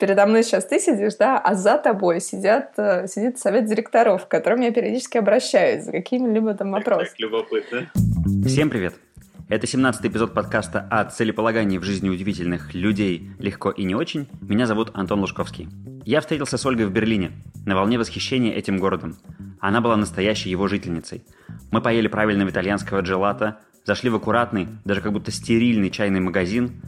передо мной сейчас ты сидишь, да, а за тобой сидят, э, сидит совет директоров, к которым я периодически обращаюсь за какими-либо там вопросами. Так, так любопытно. Всем привет! Это 17-й эпизод подкаста о целеполагании в жизни удивительных людей легко и не очень. Меня зовут Антон Лужковский. Я встретился с Ольгой в Берлине на волне восхищения этим городом. Она была настоящей его жительницей. Мы поели правильного итальянского джелата, зашли в аккуратный, даже как будто стерильный чайный магазин.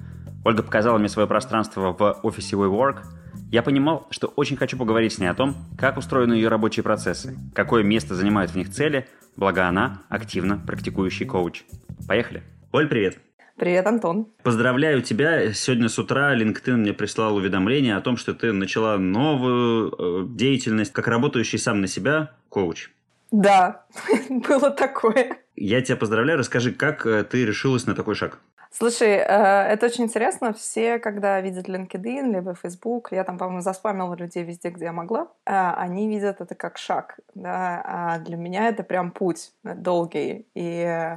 Ольга показала мне свое пространство в офисе WeWork. Я понимал, что очень хочу поговорить с ней о том, как устроены ее рабочие процессы, какое место занимают в них цели, благо она активно практикующий коуч. Поехали! Оль, привет! Привет, Антон. Поздравляю тебя. Сегодня с утра LinkedIn мне прислал уведомление о том, что ты начала новую э, деятельность как работающий сам на себя коуч. Да, было такое. Я тебя поздравляю. Расскажи, как э, ты решилась на такой шаг? Слушай, э, это очень интересно. Все, когда видят LinkedIn, либо Facebook, я там, по-моему, заспамила людей везде, где я могла, э, они видят это как шаг. Да? А для меня это прям путь долгий. И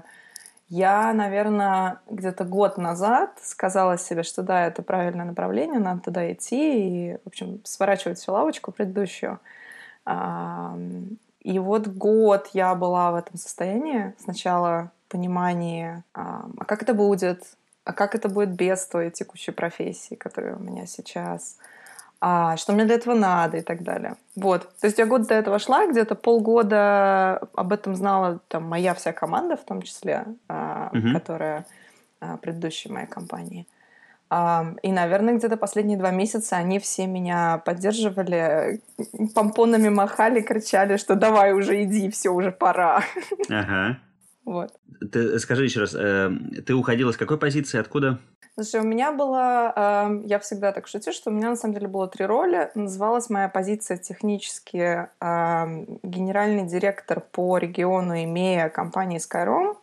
я, наверное, где-то год назад сказала себе, что да, это правильное направление, надо туда идти и, в общем, сворачивать всю лавочку предыдущую. И вот год я была в этом состоянии. Сначала понимание, а как это будет, а как это будет без той текущей профессии, которая у меня сейчас, а что мне для этого надо и так далее. Вот. То есть я год до этого шла, где-то полгода об этом знала там моя вся команда, в том числе, угу. которая предыдущей моей компании. И, наверное, где-то последние два месяца они все меня поддерживали, помпонами махали, кричали, что давай уже иди, все, уже пора. Ага. Вот. Ты скажи еще раз, э, ты уходила с какой позиции, откуда? Слушай, у меня было, э, я всегда так шучу, что у меня на самом деле было три роли. Называлась моя позиция технически э, генеральный директор по региону имея компании Skyrom.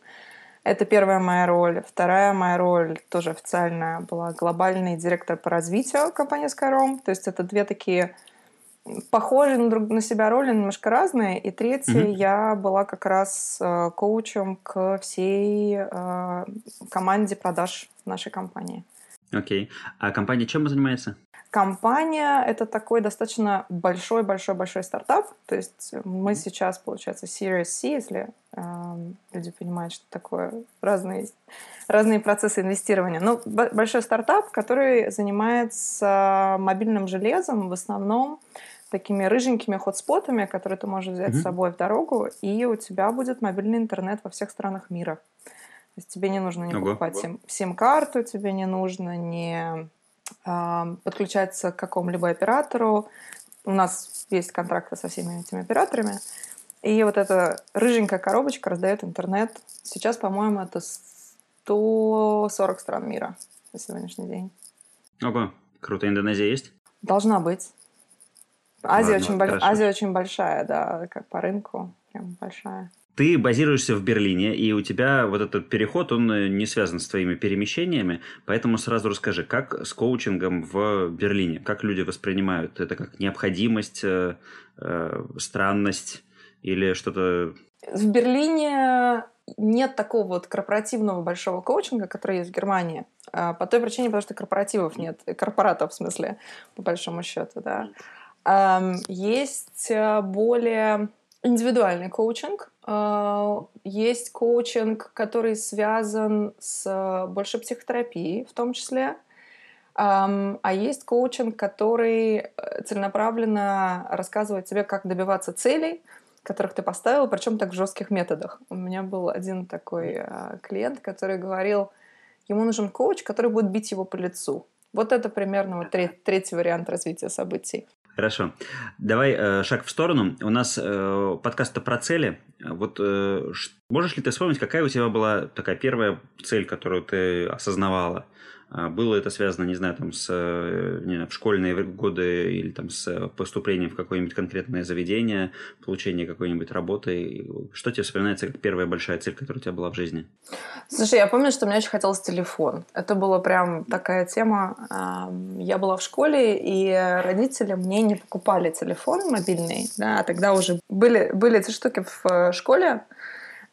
Это первая моя роль. Вторая моя роль, тоже официальная, была глобальный директор по развитию компании Skyrom. То есть это две такие похожие на, друг, на себя роли, немножко разные. И третья, mm-hmm. я была как раз э, коучем к всей э, команде продаж нашей компании. Окей. Okay. А компания чем занимается? Компания — это такой достаточно большой-большой-большой стартап. То есть мы сейчас, получается, Series C, если э, люди понимают, что такое разные, разные процессы инвестирования. Ну, большой стартап, который занимается мобильным железом в основном такими рыженькими хотспотами, которые ты можешь взять mm-hmm. с собой в дорогу, и у тебя будет мобильный интернет во всех странах мира. То есть тебе не нужно не покупать сим- сим-карту, тебе не нужно не подключаться к какому-либо оператору. У нас есть контракты со всеми этими операторами. И вот эта рыженькая коробочка раздает интернет. Сейчас, по-моему, это 140 стран мира на сегодняшний день. Ого, круто. Индонезия есть? Должна быть. Азия, Ладно, очень, Азия очень большая, да, как по рынку, прям большая. Ты базируешься в Берлине, и у тебя вот этот переход, он э, не связан с твоими перемещениями, поэтому сразу расскажи, как с коучингом в Берлине, как люди воспринимают это как необходимость, э, э, странность или что-то... В Берлине нет такого вот корпоративного большого коучинга, который есть в Германии, а, по той причине, потому что корпоративов нет, корпоратов в смысле, по большому счету, да. Есть более индивидуальный коучинг, а, есть коучинг, который связан с больше психотерапией в том числе. А есть коучинг, который э, целенаправленно рассказывает тебе, как добиваться целей, которых ты поставил, причем так в жестких методах. У меня был один такой а, клиент, который говорил, ему нужен коуч, который будет бить его по лицу. Вот это примерно вот третий вариант развития событий. Хорошо. Давай э, шаг в сторону. У нас э, подкаст про цели. Вот э, можешь ли ты вспомнить, какая у тебя была такая первая цель, которую ты осознавала? А, было это связано, не знаю, там с э, не знаю, в школьные годы или там с поступлением в какое-нибудь конкретное заведение, получение какой-нибудь работы. Что тебе вспоминается как первая большая цель, которая у тебя была в жизни? Слушай, я помню, что мне очень хотелось телефон. Это была прям такая тема. Я была в школе, и родители мне не покупали телефон мобильный. Да, тогда уже были, были эти штуки в э, школе.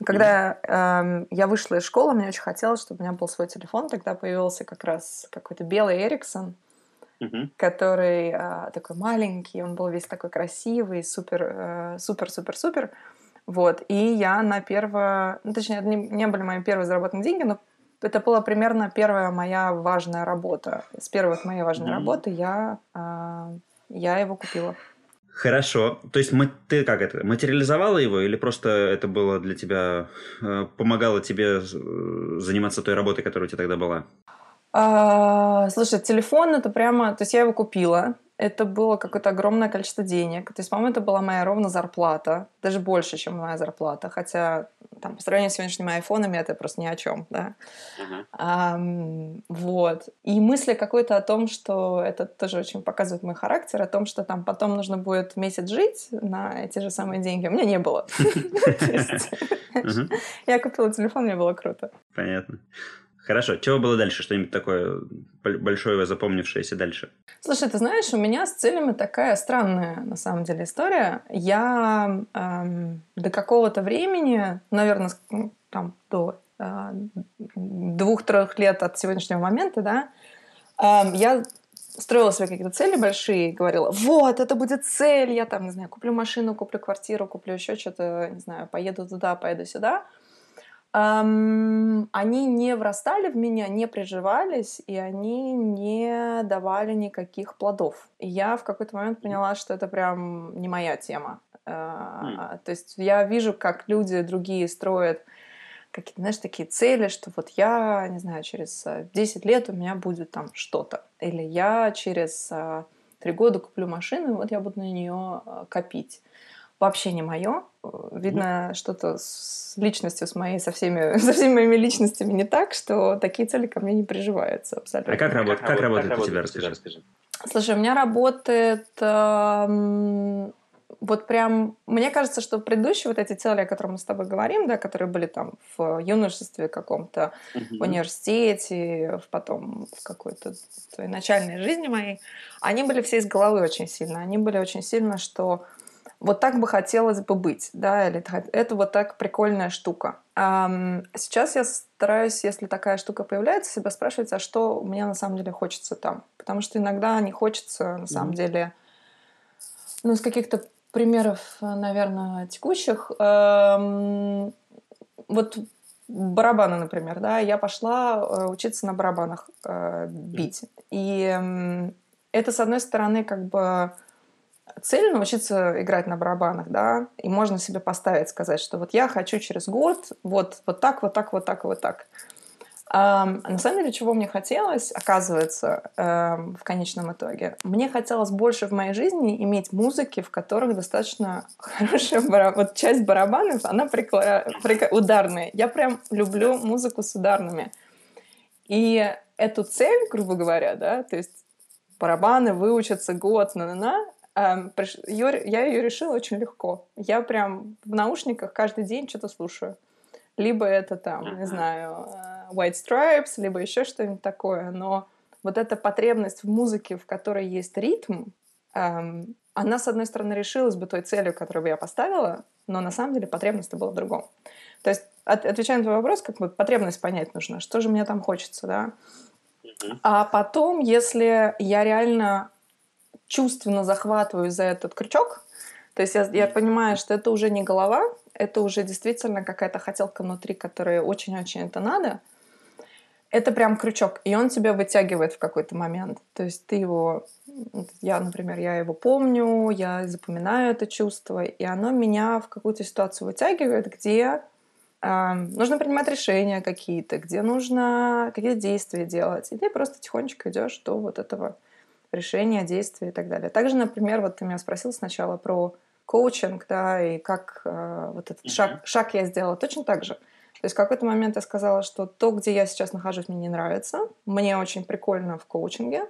Когда э, я вышла из школы, мне очень хотелось, чтобы у меня был свой телефон. Тогда появился как раз какой-то белый Эриксон. uh-huh. который а, такой маленький, он был весь такой красивый, супер, э, супер, супер, супер. Вот, и я на первое, ну, точнее, это не, не были мои первые заработанные деньги, но это была примерно первая моя важная работа. С вот моей важной mm-hmm. работы я, а, я его купила. Хорошо. То есть мы, ты как это, материализовала его или просто это было для тебя, э, помогало тебе заниматься той работой, которая у тебя тогда была? А, слушай, телефон это прямо... То есть я его купила, это было какое-то огромное количество денег. То есть, по-моему, это была моя ровно зарплата, даже больше, чем моя зарплата. Хотя, там, по сравнению с сегодняшними айфонами, это просто ни о чем, да. Uh-huh. А, вот. И мысли какой-то о том, что это тоже очень показывает мой характер, о том, что там потом нужно будет месяц жить на эти же самые деньги, у меня не было. Я купила телефон, мне было круто. Понятно. Хорошо, чего было дальше? Что-нибудь такое большое, запомнившееся дальше? Слушай, ты знаешь, у меня с целями такая странная, на самом деле, история. Я эм, до какого-то времени, наверное, ну, там, до э, двух-трех лет от сегодняшнего момента, да, э, я строила свои какие-то цели большие, говорила, вот, это будет цель, я там, не знаю, куплю машину, куплю квартиру, куплю еще что-то, не знаю, поеду туда, поеду сюда – Эм, они не врастали в меня, не приживались, и они не давали никаких плодов. И я в какой-то момент поняла, что это прям не моя тема. Mm. То есть я вижу, как люди другие строят какие-то, знаешь, такие цели, что вот я, не знаю, через 10 э, лет у меня будет там что-то. Или я через 3 года куплю машину, и вот я буду на нее э, копить вообще не мое. Видно, mm что-то с личностью, с моей, со всеми, со всеми моими личностями не так, что такие цели ко мне не приживаются абсолютно. А как, работ, как, как работает как у тебя, расскажи. расскажи. Слушай, у меня работает эм, вот прям, мне кажется, что предыдущие вот эти цели, о которых мы с тобой говорим, да, которые были там в юношестве каком-то, uh-huh. в университете, в потом в какой-то твоей начальной жизни моей, они были все из головы очень сильно. Они были очень сильно, что вот так бы хотелось бы быть, да, или это вот так прикольная штука. Сейчас я стараюсь, если такая штука появляется, себя спрашивать, а что мне на самом деле хочется там. Потому что иногда не хочется, на самом mm-hmm. деле, ну, из каких-то примеров, наверное, текущих, эм, вот барабаны, например, да, я пошла э, учиться на барабанах э, бить. И э, это, с одной стороны, как бы цель научиться играть на барабанах, да, и можно себе поставить, сказать, что вот я хочу через год вот, вот так, вот так, вот так, вот так. А, на самом деле, чего мне хотелось, оказывается, эм, в конечном итоге, мне хотелось больше в моей жизни иметь музыки, в которых достаточно хорошая барабан. Вот часть барабанов, она прикла... прик... ударная. Я прям люблю музыку с ударными. И эту цель, грубо говоря, да, то есть барабаны выучатся год, на-на-на, Я ее решила очень легко. Я прям в наушниках каждый день что-то слушаю. Либо это там, не знаю, э, White Stripes, либо еще что-нибудь такое. Но вот эта потребность в музыке, в которой есть ритм, эм, она, с одной стороны, решилась бы той целью, которую бы я поставила, но на самом деле потребность была в другом. То есть, отвечая на твой вопрос, как бы потребность понять нужно, что же мне там хочется, да. А потом, если я реально чувственно захватываю за этот крючок, то есть я, я понимаю, что это уже не голова, это уже действительно какая-то хотелка внутри, которая очень-очень это надо. Это прям крючок, и он тебя вытягивает в какой-то момент. То есть ты его, я, например, я его помню, я запоминаю это чувство, и оно меня в какую-то ситуацию вытягивает, где э, нужно принимать решения какие-то, где нужно какие-то действия делать, и ты просто тихонечко идешь до вот этого решения, действия и так далее. Также, например, вот ты меня спросил сначала про коучинг, да, и как э, вот этот mm-hmm. шаг, шаг я сделала точно так же. То есть в какой-то момент я сказала, что то, где я сейчас нахожусь, мне не нравится. Мне очень прикольно в коучинге.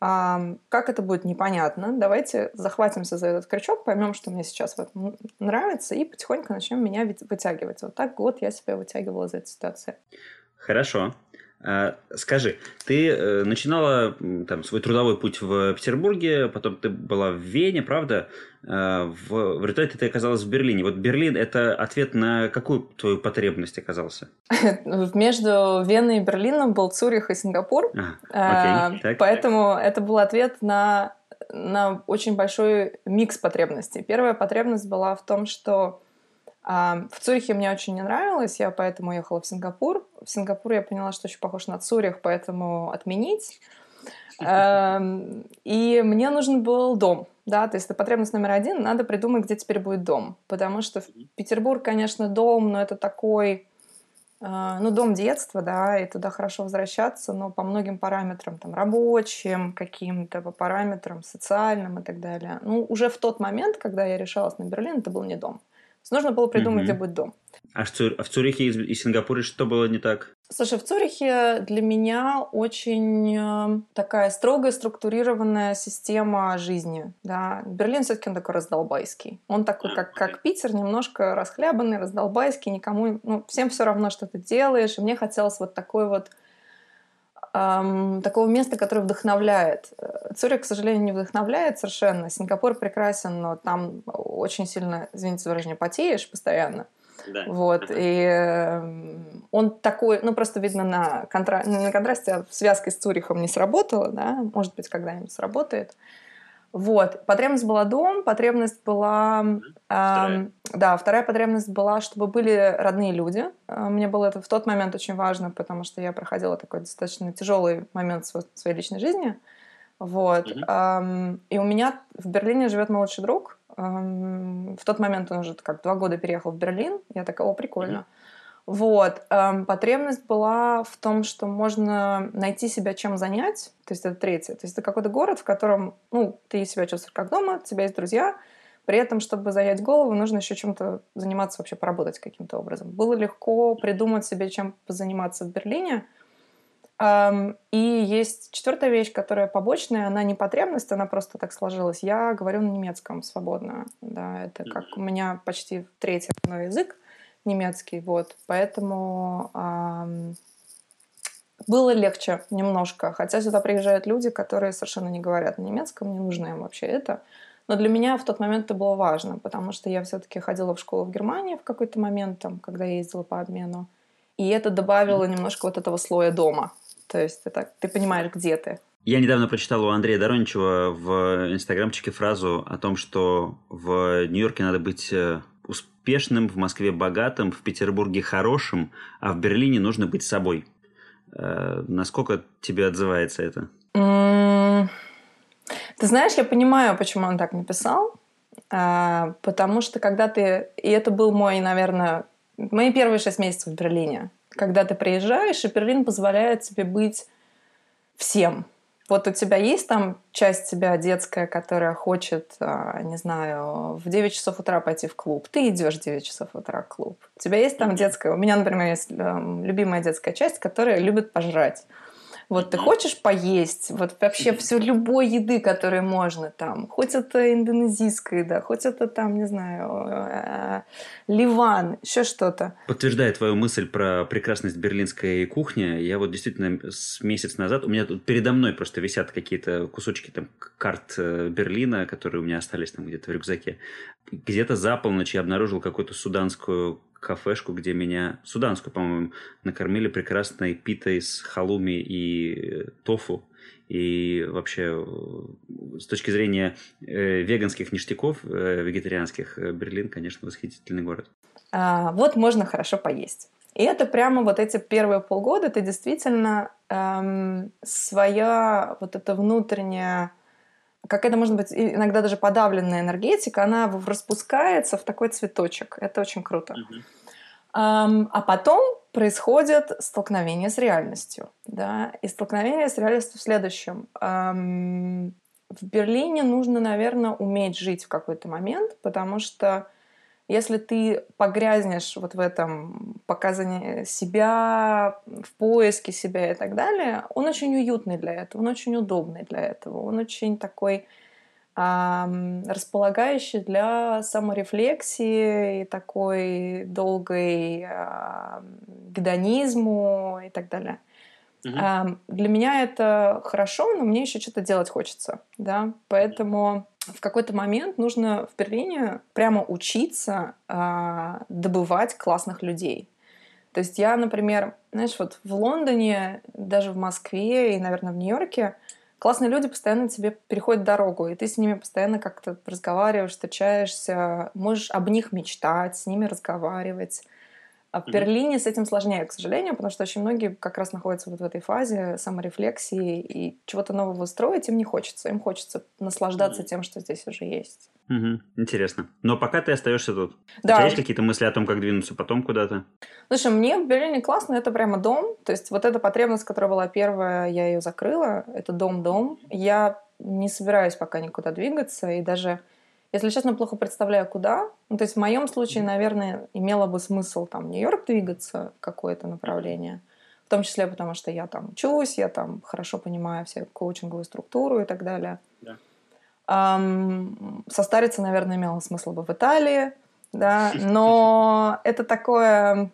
А, как это будет, непонятно. Давайте захватимся за этот крючок, поймем, что мне сейчас в этом нравится, и потихоньку начнем меня вытягивать. Вот так год я себя вытягивала из этой ситуации. Хорошо. А, скажи, ты э, начинала там свой трудовой путь в Петербурге, потом ты была в Вене, правда? А, в, в результате ты оказалась в Берлине. Вот Берлин – это ответ на какую твою потребность оказался? Между Веной и Берлином был Цюрих и Сингапур. А, окей, так. Поэтому это был ответ на, на очень большой микс потребностей. Первая потребность была в том, что в Цюрихе мне очень не нравилось, я поэтому уехала в Сингапур. В Сингапур я поняла, что очень похож на Цюрих, поэтому отменить. И мне нужен был дом, да, то есть это потребность номер один, надо придумать, где теперь будет дом. Потому что в Петербург, конечно, дом, но это такой, э, ну, дом детства, да, и туда хорошо возвращаться, но по многим параметрам, там, рабочим каким-то, по параметрам социальным и так далее. Ну, уже в тот момент, когда я решалась на Берлин, это был не дом есть нужно было придумать, угу. где будет дом. А в, Цюр... а в Цюрихе и Сингапуре что было не так? Слушай, в Цюрихе для меня очень э, такая строгая структурированная система жизни. Да. Берлин все-таки он такой раздолбайский. Он такой, как, как Питер, немножко расхлябанный, раздолбайский, никому, ну, всем все равно, что ты делаешь. И мне хотелось вот такой вот эм, такого места, которое вдохновляет. Цюрих, к сожалению, не вдохновляет совершенно. Сингапур прекрасен, но там очень сильно, извините за выражение, потеешь постоянно. Да. Вот, и э, он такой, ну, просто видно на, контра... на контрасте, а в связке с Цюрихом не сработало, да, может быть, когда-нибудь сработает. Вот. Потребность была дом, потребность была... Вторая. Э, да, вторая потребность была, чтобы были родные люди. Э, мне было это в тот момент очень важно, потому что я проходила такой достаточно тяжелый момент в своей личной жизни. Вот. Угу. Эм, и у меня в Берлине живет мой лучший друг. Эм, в тот момент он уже как два года переехал в Берлин. Я такая, о, прикольно. Угу. Вот. Эм, потребность была в том, что можно найти себя чем занять. То есть это третье. То есть это какой-то город, в котором ну, ты себя чувствуешь как дома, у тебя есть друзья. При этом, чтобы занять голову, нужно еще чем-то заниматься, вообще поработать каким-то образом. Было легко придумать себе, чем позаниматься в Берлине. Эм, и есть четвертая вещь, которая побочная, она не потребность, она просто так сложилась. Я говорю на немецком свободно. Да, это как у меня почти третий родной язык немецкий, вот, поэтому эм, было легче немножко, хотя сюда приезжают люди, которые совершенно не говорят на немецком, не нужно им вообще это, но для меня в тот момент это было важно, потому что я все-таки ходила в школу в Германии в какой-то момент, там, когда я ездила по обмену, и это добавило немножко вот этого слоя дома, то есть ты, так, ты понимаешь, где ты. Я недавно прочитал у Андрея Дороничева в инстаграмчике фразу о том, что в Нью-Йорке надо быть э, успешным, в Москве богатым, в Петербурге хорошим, а в Берлине нужно быть собой. Э, насколько тебе отзывается это? Ты знаешь, я понимаю, почему он так написал. Э, потому что когда ты... И это был мой, наверное, мои первые шесть месяцев в Берлине. Когда ты приезжаешь, и Берлин позволяет тебе быть всем – вот у тебя есть там часть тебя детская, которая хочет, а, не знаю, в 9 часов утра пойти в клуб. Ты идешь в 9 часов утра в клуб. У тебя есть там детская... У меня, например, есть эм, любимая детская часть, которая любит пожрать. Вот ты хочешь поесть, вот вообще все любой еды, которой можно там, хоть это индонезийская еда, хоть это там, не знаю, э, Ливан, еще что-то. Подтверждая твою мысль про прекрасность берлинской кухни, я вот действительно с месяц назад, у меня тут передо мной просто висят какие-то кусочки там карт э, Берлина, которые у меня остались там где-то в рюкзаке. Где-то за полночь я обнаружил какую-то суданскую кафешку, где меня, суданскую, по-моему, накормили прекрасной питой с халуми и тофу. И вообще, с точки зрения э, веганских ништяков, э, вегетарианских, э, Берлин, конечно, восхитительный город. А, вот можно хорошо поесть. И это прямо вот эти первые полгода ты действительно эм, своя вот эта внутренняя как это может быть иногда даже подавленная энергетика, она распускается в такой цветочек. Это очень круто. Um, а потом происходит столкновение с реальностью. Да? И столкновение с реальностью в следующем. В Берлине нужно, наверное, уметь жить в какой-то момент, потому что если ты погрязнешь вот в этом показании себя, в поиске себя и так далее, он очень уютный для этого, он очень удобный для этого, он очень такой располагающий для саморефлексии и такой долгой гедонизму и так далее. Uh-huh. Для меня это хорошо, но мне еще что-то делать хочется, да, поэтому в какой-то момент нужно в Берлине прямо учиться э, добывать классных людей. То есть я, например, знаешь, вот в Лондоне, даже в Москве и, наверное, в Нью-Йорке классные люди постоянно тебе переходят дорогу, и ты с ними постоянно как-то разговариваешь, встречаешься, можешь об них мечтать, с ними разговаривать. А в Берлине с этим сложнее, к сожалению, потому что очень многие как раз находятся вот в этой фазе саморефлексии, и чего-то нового строить им не хочется. Им хочется наслаждаться тем, что здесь уже есть. Угу. Интересно. Но пока ты остаешься тут. Да. У тебя есть какие-то мысли о том, как двинуться потом куда-то? Слушай, мне в Берлине классно, это прямо дом. То есть вот эта потребность, которая была первая, я ее закрыла. Это дом-дом. Я не собираюсь пока никуда двигаться, и даже если честно, плохо представляю, куда. Ну, то есть в моем случае, наверное, имело бы смысл там Нью-Йорк двигаться в какое-то направление. В том числе потому, что я там учусь, я там хорошо понимаю всю коучинговую структуру и так далее. Да. Um, состариться, наверное, имело смысл бы в Италии, да, но это такое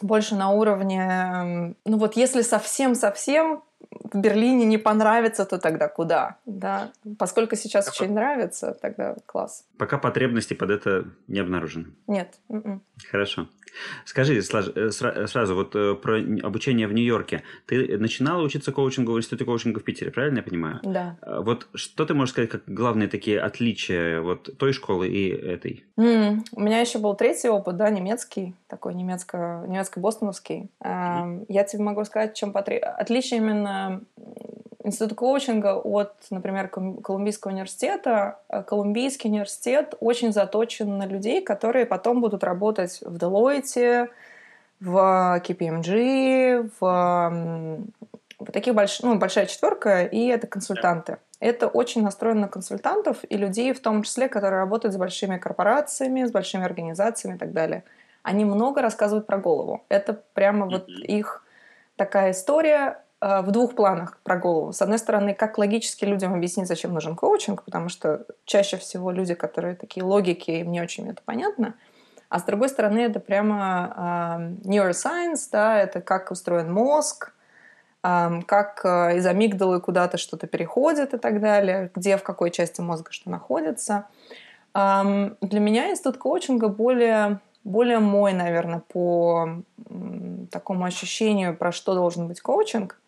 больше на уровне, ну вот если совсем-совсем в Берлине не понравится, то тогда куда? Да? Поскольку сейчас Пока... очень нравится, тогда класс. Пока потребности под это не обнаружены. Нет. М-м. Хорошо. Скажи э, сразу вот э, про обучение в Нью-Йорке. Ты начинала учиться коучингу в Институте коучинга в Питере, правильно я понимаю? Да. Вот что ты можешь сказать как главные такие отличия вот той школы и этой? Mm, у меня еще был третий опыт, да, немецкий, такой немецко, немецко-бостоновский. Mm-hmm. Я тебе могу сказать, чем потр... отличие именно Институт коучинга от, например, Колумбийского университета. Э, Колумбийский университет очень заточен на людей, которые потом будут работать в Deloitte, в KPMG, в, в таких больших, ну, большая четверка, и это консультанты. Это очень настроено на консультантов и людей, в том числе, которые работают с большими корпорациями, с большими организациями и так далее. Они много рассказывают про голову. Это прямо вот их такая история в двух планах про голову. С одной стороны, как логически людям объяснить, зачем нужен коучинг, потому что чаще всего люди, которые такие логики, им не очень это понятно. А с другой стороны, это прямо э, neuroscience, да, это как устроен мозг, э, как э, из амигдалы куда-то что-то переходит и так далее, где, в какой части мозга что находится. Э, для меня институт коучинга более более мой, наверное, по такому ощущению, про что должен быть коучинг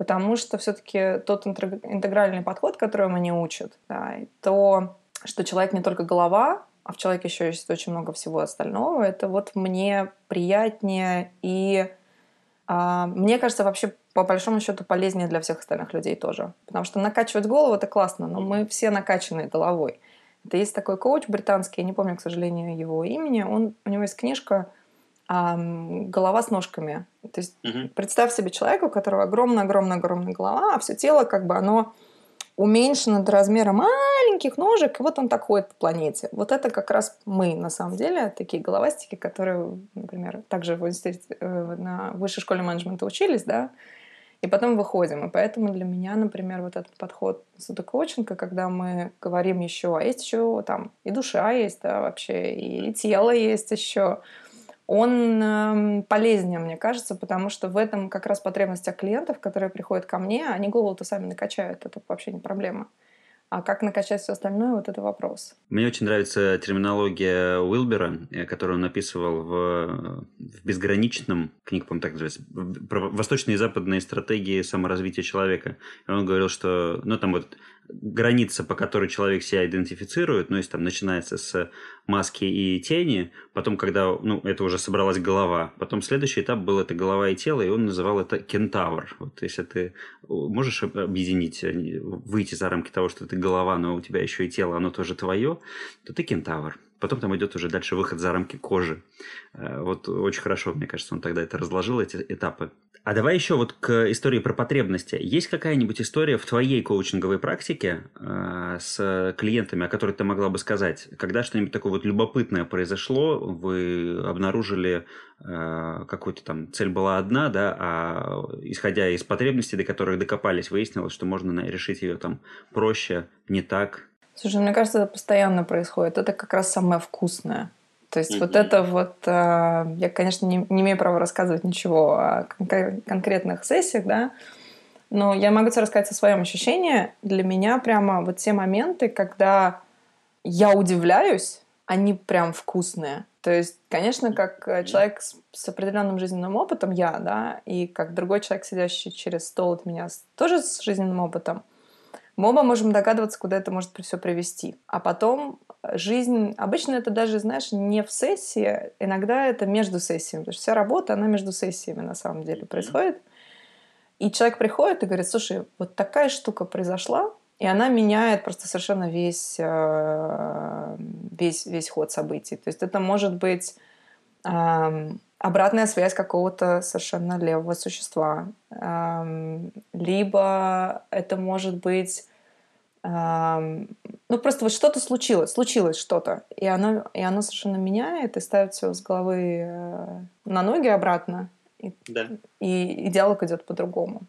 потому что все-таки тот интегральный подход, который мне учат, да, то, что человек не только голова, а в человеке еще есть очень много всего остального, это вот мне приятнее и а, мне кажется, вообще по большому счету полезнее для всех остальных людей тоже. Потому что накачивать голову это классно, но мы все накачанные головой. Это есть такой коуч британский, я не помню, к сожалению, его имени. Он, у него есть книжка голова с ножками. То есть угу. представь себе человека, у которого огромная-огромная-огромная голова, а все тело как бы оно уменьшено до размера маленьких ножек, и вот он так ходит по планете. Вот это как раз мы, на самом деле, такие головастики, которые, например, также в институте, э, на высшей школе менеджмента учились, да, и потом выходим. И поэтому для меня, например, вот этот подход судокоучинга, когда мы говорим еще, а есть еще там и душа есть, да, вообще, и тело есть еще, он э, полезнее, мне кажется, потому что в этом как раз потребностях клиентов, которые приходят ко мне, они голову-то сами накачают, это вообще не проблема. А как накачать все остальное, вот это вопрос. Мне очень нравится терминология Уилбера, э, которую он написывал в, в «Безграничном», книга, по-моему, так называется, про восточные и западные стратегии саморазвития человека. И он говорил, что, ну, там вот граница, по которой человек себя идентифицирует, ну, если там начинается с маски и тени, потом, когда, ну, это уже собралась голова, потом следующий этап был это голова и тело, и он называл это кентавр. Вот если ты можешь объединить, э, выйти за рамки того, что ты голова, но у тебя еще и тело, оно тоже твое, то ты кентавр. Потом там идет уже дальше выход за рамки кожи. Э, вот очень хорошо, мне кажется, он тогда это разложил, эти этапы. А давай еще вот к истории про потребности. Есть какая-нибудь история в твоей коучинговой практике э, с клиентами, о которой ты могла бы сказать, когда что-нибудь такое вот любопытное произошло, вы обнаружили э, какую-то там цель была одна, да, а исходя из потребностей, до которых докопались, выяснилось, что можно решить ее там проще, не так. Слушай, мне кажется, это постоянно происходит. Это как раз самое вкусное. То есть mm-hmm. вот это вот, э, я, конечно, не, не имею права рассказывать ничего о кон- конкретных сессиях, да, но я могу тебе рассказать о своем ощущении. Для меня прямо вот те моменты, когда я удивляюсь, они прям вкусные. То есть, конечно, как э, человек с, с определенным жизненным опытом, я, да, и как другой человек, сидящий через стол от меня, тоже с жизненным опытом, мы оба можем догадываться, куда это может все привести. А потом жизнь, обычно это даже, знаешь, не в сессии, иногда это между сессиями, потому что вся работа, она между сессиями на самом деле происходит. И человек приходит и говорит, слушай, вот такая штука произошла, и она меняет просто совершенно весь, э, весь, весь ход событий. То есть это может быть обратная связь какого-то совершенно левого существа. Эм, либо это может быть ну, просто вот что-то случилось, случилось что-то, и оно, и оно совершенно меняет и ставит все с головы э, на ноги обратно, и, да. и, и диалог идет по-другому.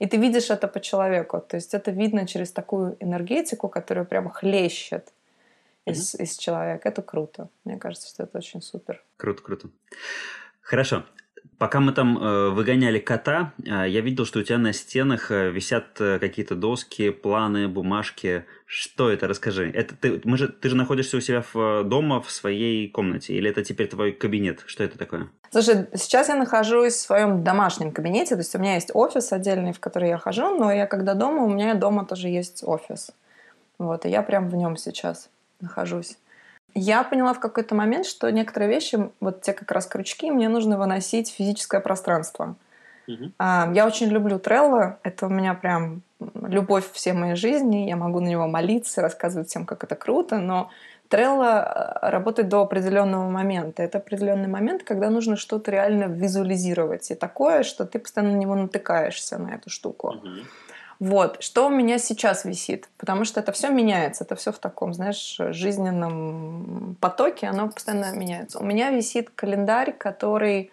И ты видишь это по человеку, то есть это видно через такую энергетику, которая прямо хлещет из, mm-hmm. из человека. Это круто. Мне кажется, что это очень супер. Круто, круто. Хорошо. Пока мы там э, выгоняли кота, э, я видел, что у тебя на стенах э, висят э, какие-то доски, планы, бумажки. Что это? Расскажи. Это ты, мы же, ты же находишься у себя в, э, дома в своей комнате, или это теперь твой кабинет? Что это такое? Слушай, сейчас я нахожусь в своем домашнем кабинете, то есть у меня есть офис отдельный, в который я хожу, но я когда дома, у меня дома тоже есть офис. Вот, и я прям в нем сейчас нахожусь. Я поняла в какой-то момент, что некоторые вещи, вот те как раз крючки, мне нужно выносить в физическое пространство. Uh-huh. Я очень люблю Трелло. Это у меня прям любовь всей моей жизни. Я могу на него молиться, рассказывать всем, как это круто. Но Трелло э, работает до определенного момента. Это определенный момент, когда нужно что-то реально визуализировать. И такое, что ты постоянно на него натыкаешься, на эту штуку. Uh-huh. Вот, что у меня сейчас висит, потому что это все меняется, это все в таком, знаешь, жизненном потоке, оно постоянно меняется. У меня висит календарь, который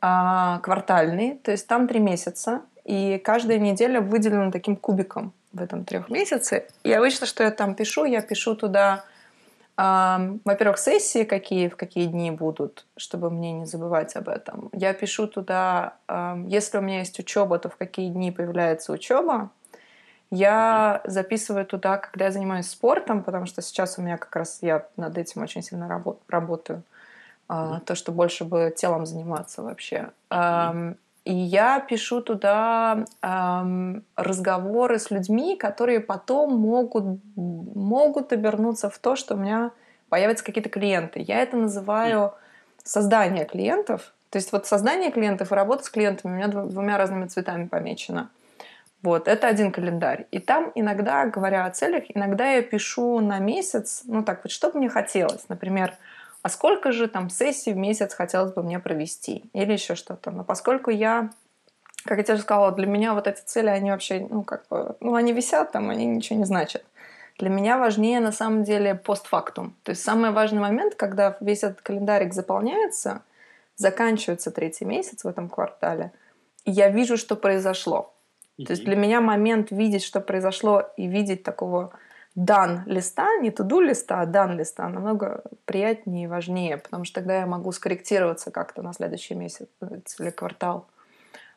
а, квартальный, то есть там три месяца, и каждая неделя выделена таким кубиком в этом трех месяце. И обычно, что я там пишу, я пишу туда во-первых, сессии какие, в какие дни будут, чтобы мне не забывать об этом. Я пишу туда, если у меня есть учеба, то в какие дни появляется учеба. Я записываю туда, когда я занимаюсь спортом, потому что сейчас у меня как раз я над этим очень сильно работаю. Mm-hmm. То, что больше бы телом заниматься вообще. Mm-hmm. И я пишу туда эм, разговоры с людьми, которые потом могут, могут обернуться в то, что у меня появятся какие-то клиенты. Я это называю создание клиентов. То есть вот создание клиентов и работа с клиентами у меня двумя разными цветами помечено. Вот, это один календарь. И там иногда, говоря о целях, иногда я пишу на месяц, ну так вот, что бы мне хотелось. Например, а сколько же там сессий в месяц хотелось бы мне провести или еще что-то. Но поскольку я, как я тебе уже сказала, для меня вот эти цели, они вообще, ну как бы, ну они висят там, они ничего не значат. Для меня важнее на самом деле постфактум. То есть самый важный момент, когда весь этот календарик заполняется, заканчивается третий месяц в этом квартале, и я вижу, что произошло. То есть для меня момент видеть, что произошло, и видеть такого дан листа, не туду листа, а дан листа намного приятнее и важнее, потому что тогда я могу скорректироваться как-то на следующий месяц или квартал.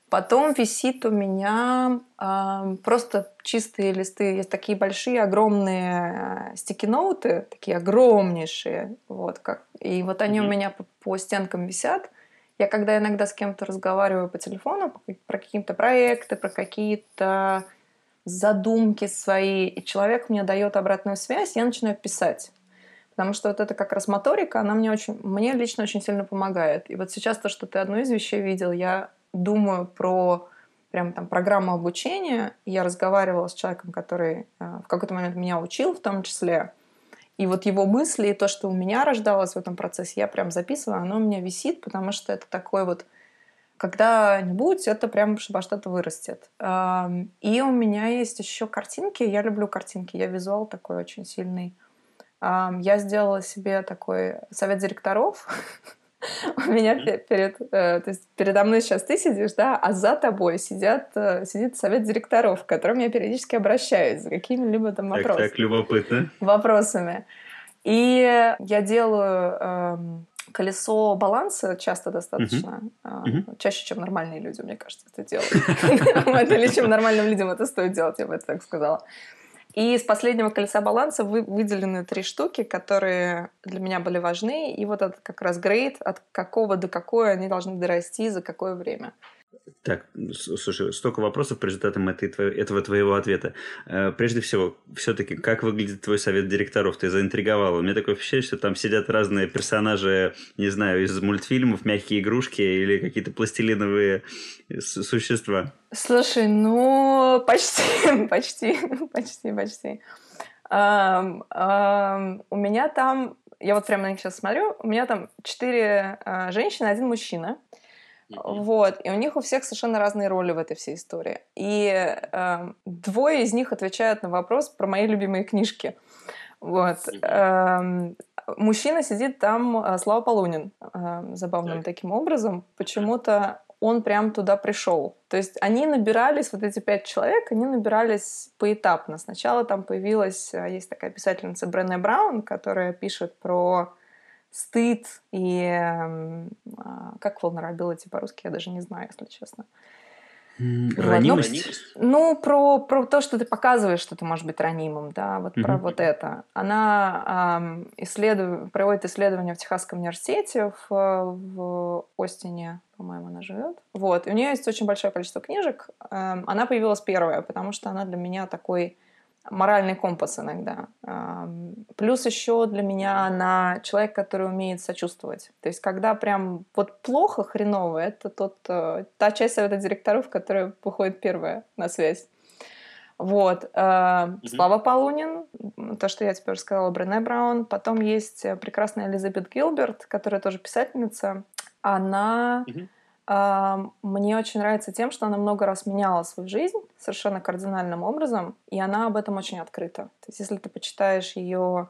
Потом висит у меня э, просто чистые листы. Есть такие большие, огромные стики-ноуты, такие огромнейшие. Вот, как. И вот они mm-hmm. у меня по, по стенкам висят. Я когда иногда с кем-то разговариваю по телефону про какие-то проекты, про какие-то задумки свои, и человек мне дает обратную связь, я начинаю писать. Потому что вот это как раз моторика, она мне, очень, мне лично очень сильно помогает. И вот сейчас то, что ты одну из вещей видел, я думаю про прям там программу обучения. Я разговаривала с человеком, который э, в какой-то момент меня учил в том числе. И вот его мысли и то, что у меня рождалось в этом процессе, я прям записываю, оно у меня висит, потому что это такой вот когда-нибудь это прям во что-то вырастет. И у меня есть еще картинки. Я люблю картинки. Я визуал такой очень сильный. Я сделала себе такой совет директоров. У меня перед, э, то есть передо мной сейчас ты сидишь, да, а за тобой сидят, э, сидит совет директоров, к которым я периодически обращаюсь за какими-либо там вопросами. Так, так, любопытно. Вопросами. И я делаю колесо баланса часто достаточно, uh-huh. чаще, чем нормальные люди, мне кажется, это делают. Или чем нормальным людям это стоит делать, я бы это так сказала. И с последнего колеса баланса вы, выделены три штуки, которые для меня были важны. И вот это как раз грейд, от какого до какой они должны дорасти, за какое время. Так, слушай, столько вопросов по результатам этого твоего ответа. Э, прежде всего, все-таки, как выглядит твой совет директоров? Ты заинтриговал. У меня такое впечатление, что там сидят разные персонажи, не знаю, из мультфильмов, мягкие игрушки или какие-то пластилиновые существа. Слушай, ну, почти, почти, почти, почти. У меня там, я вот прямо на них сейчас смотрю, у меня там четыре uh, женщины, один мужчина. Вот. И у них у всех совершенно разные роли в этой всей истории. И э, двое из них отвечают на вопрос про мои любимые книжки. Вот. Э, мужчина сидит там, э, Слава Полунин, э, забавным так. таким образом. Почему-то он прям туда пришел. То есть они набирались, вот эти пять человек, они набирались поэтапно. Сначала там появилась, э, есть такая писательница Брене Браун, которая пишет про стыд и а, как vulnerability по-русски, я даже не знаю, если честно. Ранимость? Вот, ну, ну, про, про то, что ты показываешь, что ты можешь быть ранимым, да, вот mm-hmm. про вот это. Она эм, исследует, проводит исследования в Техасском университете в, в Остине, по-моему, она живет. Вот, и у нее есть очень большое количество книжек. Эм, она появилась первая, потому что она для меня такой моральный компас иногда. Плюс еще для меня она человек, который умеет сочувствовать. То есть, когда прям вот плохо, хреново, это тот, э, та часть совета директоров, которая выходит первая на связь. Вот. Mm-hmm. Слава Полунин, то, что я теперь сказала, Брене Браун. Потом есть прекрасная Элизабет Гилберт, которая тоже писательница. Она... Mm-hmm мне очень нравится тем, что она много раз меняла свою жизнь совершенно кардинальным образом, и она об этом очень открыта. То есть если ты почитаешь ее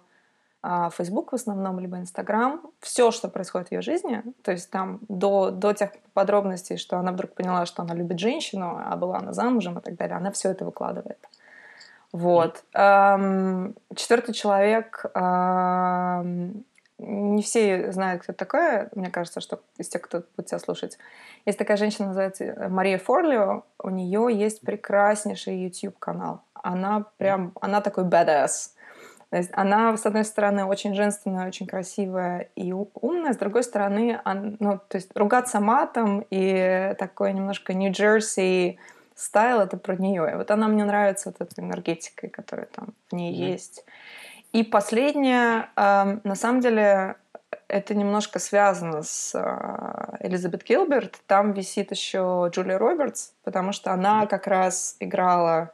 а, Facebook в основном, либо Instagram, все, что происходит в ее жизни, то есть там до, до тех подробностей, что она вдруг поняла, что она любит женщину, а была она замужем и так далее, она все это выкладывает. Вот. Четвертый человек не все знают, кто такая. Мне кажется, что из тех, кто будет тебя слушать. Есть такая женщина, называется э, Мария Форлио. У нее есть прекраснейший YouTube-канал. Она прям, она такой badass. То есть она, с одной стороны, очень женственная, очень красивая и умная, с другой стороны, она, ну, то есть ругаться матом и такой немножко Нью-Джерси стайл, это про нее. И вот она мне нравится вот этой энергетикой, которая там в ней mm-hmm. есть. И последнее, эм, на самом деле, это немножко связано с э, Элизабет Гилберт. Там висит еще Джулия Робертс, потому что она как раз играла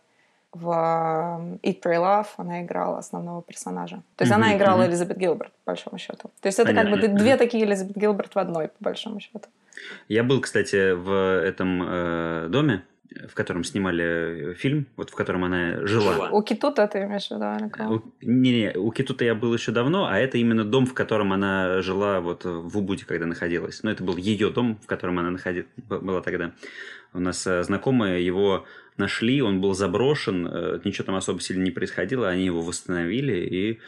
в эм, Eat, Pray, Love, она играла основного персонажа. То есть mm-hmm, она играла mm-hmm. Элизабет Гилберт, по большому счету. То есть это Понятно. как бы две такие Элизабет Гилберт в одной, по большому счету. Я был, кстати, в этом э, доме, в котором снимали э, фильм, вот в котором она жила. У Китута ты имеешь в виду, у, не, не, у Китута я был еще давно, а это именно дом, в котором она жила вот в Убуде, когда находилась. Но это был ее дом, в котором она находилась, была тогда. У нас э, знакомые его нашли, он был заброшен, э, ничего там особо сильно не происходило, они его восстановили и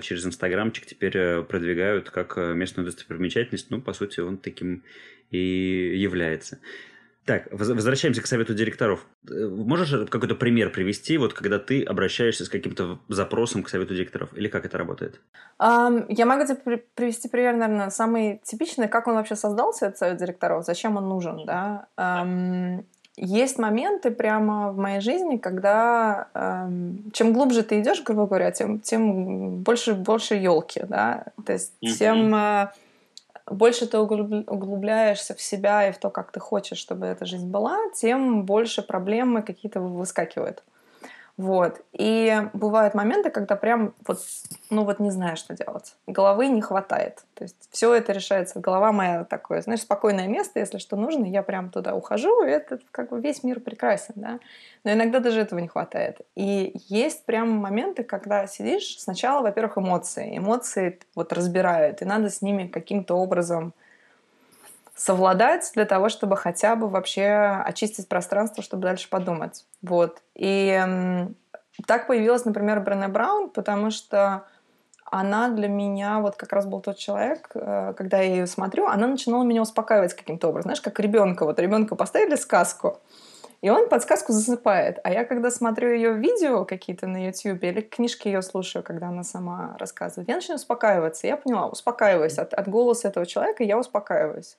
через инстаграмчик теперь продвигают как местную достопримечательность. Ну, по сути, он таким и является. Так, возвращаемся к совету директоров. Э, можешь какой-то пример привести, вот когда ты обращаешься с каким-то запросом к совету директоров? Или как это работает? Um, я могу тебе привести пример, наверное, самый типичный, как он вообще создался, этот совет директоров, зачем он нужен, да? Um, есть моменты прямо в моей жизни, когда эм, чем глубже ты идешь, грубо говоря, тем, тем больше больше елки, да, то есть mm-hmm. тем э, больше ты углубляешься в себя и в то, как ты хочешь, чтобы эта жизнь была, тем больше проблемы какие-то выскакивают. Вот. И бывают моменты, когда прям вот, ну вот не знаю, что делать. Головы не хватает. То есть все это решается. Голова моя такое, знаешь, спокойное место, если что нужно, я прям туда ухожу, и это как бы весь мир прекрасен, да. Но иногда даже этого не хватает. И есть прям моменты, когда сидишь, сначала, во-первых, эмоции. Эмоции вот разбирают, и надо с ними каким-то образом совладать для того, чтобы хотя бы вообще очистить пространство, чтобы дальше подумать. Вот. И так появилась, например, Брене Браун, потому что она для меня вот как раз был тот человек, э, когда я ее смотрю, она начинала меня успокаивать каким-то образом. Знаешь, как ребенка. Вот ребенка поставили сказку, и он под сказку засыпает. А я, когда смотрю ее видео какие-то на YouTube или книжки ее слушаю, когда она сама рассказывает, я начинаю успокаиваться. Я поняла, успокаиваюсь от, от голоса этого человека, я успокаиваюсь.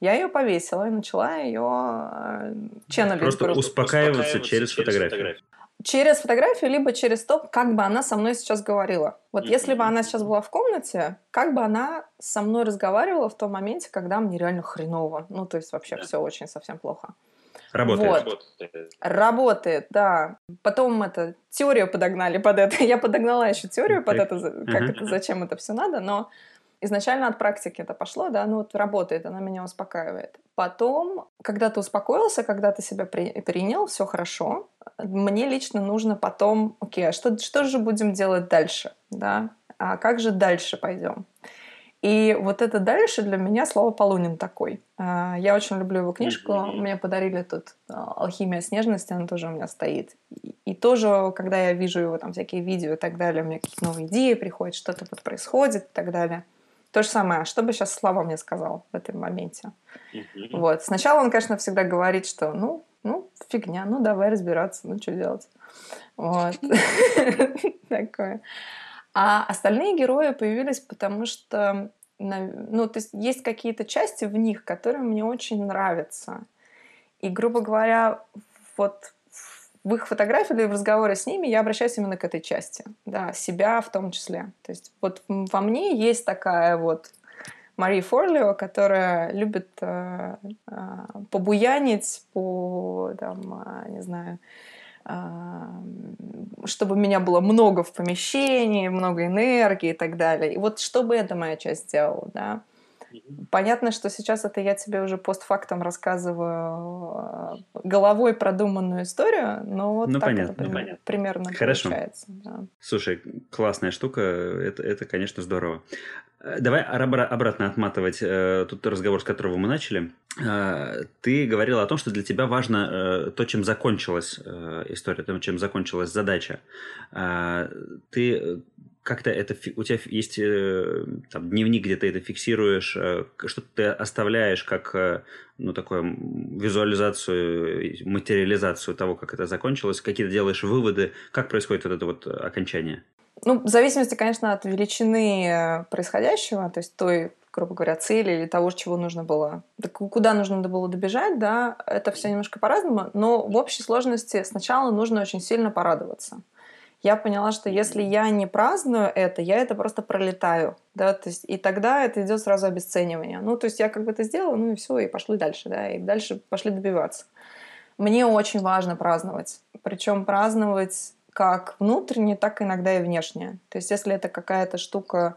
Я ее повесила и начала ее э, ченнелить. Просто успокаиваться, успокаиваться через, через фотографию. фотографию. Через фотографию, либо через то, как бы она со мной сейчас говорила. Вот mm-hmm. если бы она сейчас была в комнате, как бы она со мной разговаривала в том моменте, когда мне реально хреново. Ну, то есть вообще yeah. все очень совсем плохо. Работает. Вот. Работает. да. Потом это теорию подогнали под это. Я подогнала еще теорию под это, как это, зачем это все надо, но изначально от практики это пошло, да, ну вот работает, она меня успокаивает. Потом, когда ты успокоился, когда ты себя при, принял, все хорошо, мне лично нужно потом, окей, а что, что же будем делать дальше, да, а как же дальше пойдем? И вот это дальше для меня Слава Полунин такой. А, я очень люблю его книжку. Мне подарили тут а, «Алхимия снежности», она тоже у меня стоит. И тоже, когда я вижу его там всякие видео и так далее, у меня какие-то новые идеи приходят, что-то вот происходит и так далее. То же самое. Что бы сейчас Слава мне сказал в этом моменте? Вот. Сначала он, конечно, всегда говорит, что ну, ну, фигня, ну, давай разбираться, ну, что делать. Вот. Такое. А остальные герои появились, потому что, ну, то есть есть какие-то части в них, которые мне очень нравятся. И, грубо говоря, вот в их фотографии или в разговоре с ними я обращаюсь именно к этой части, да, себя в том числе. То есть вот во мне есть такая вот Мари Форлио, которая любит э, э, побуянить по, там, э, не знаю, чтобы меня было много в помещении, много энергии и так далее. И вот чтобы эта моя часть сделала, да. Понятно, что сейчас это я тебе уже постфактом рассказываю э, головой продуманную историю, но вот ну, так понятно, это ну, понятно. примерно Хорошо. получается. Да. Слушай, классная штука, это, это, конечно, здорово. Э, давай обратно отматывать э, тот разговор, с которого мы начали. Э, ты говорила о том, что для тебя важно то, чем закончилась история, то, чем закончилась задача. Ты как-то это у тебя есть там, дневник, где ты это фиксируешь, что ты оставляешь как ну, такую визуализацию, материализацию того, как это закончилось, какие-то делаешь выводы, как происходит вот это вот окончание? Ну, в зависимости, конечно, от величины э, происходящего, то есть той, грубо говоря, цели или того, чего нужно было, куда нужно было добежать, да, это все немножко по-разному, но в общей сложности сначала нужно очень сильно порадоваться. Я поняла, что если я не праздную это, я это просто пролетаю, да, то есть и тогда это идет сразу обесценивание. Ну, то есть я как бы это сделала, ну и все, и пошли дальше, да, и дальше пошли добиваться. Мне очень важно праздновать, причем праздновать как внутренне, так иногда и внешне. То есть если это какая-то штука,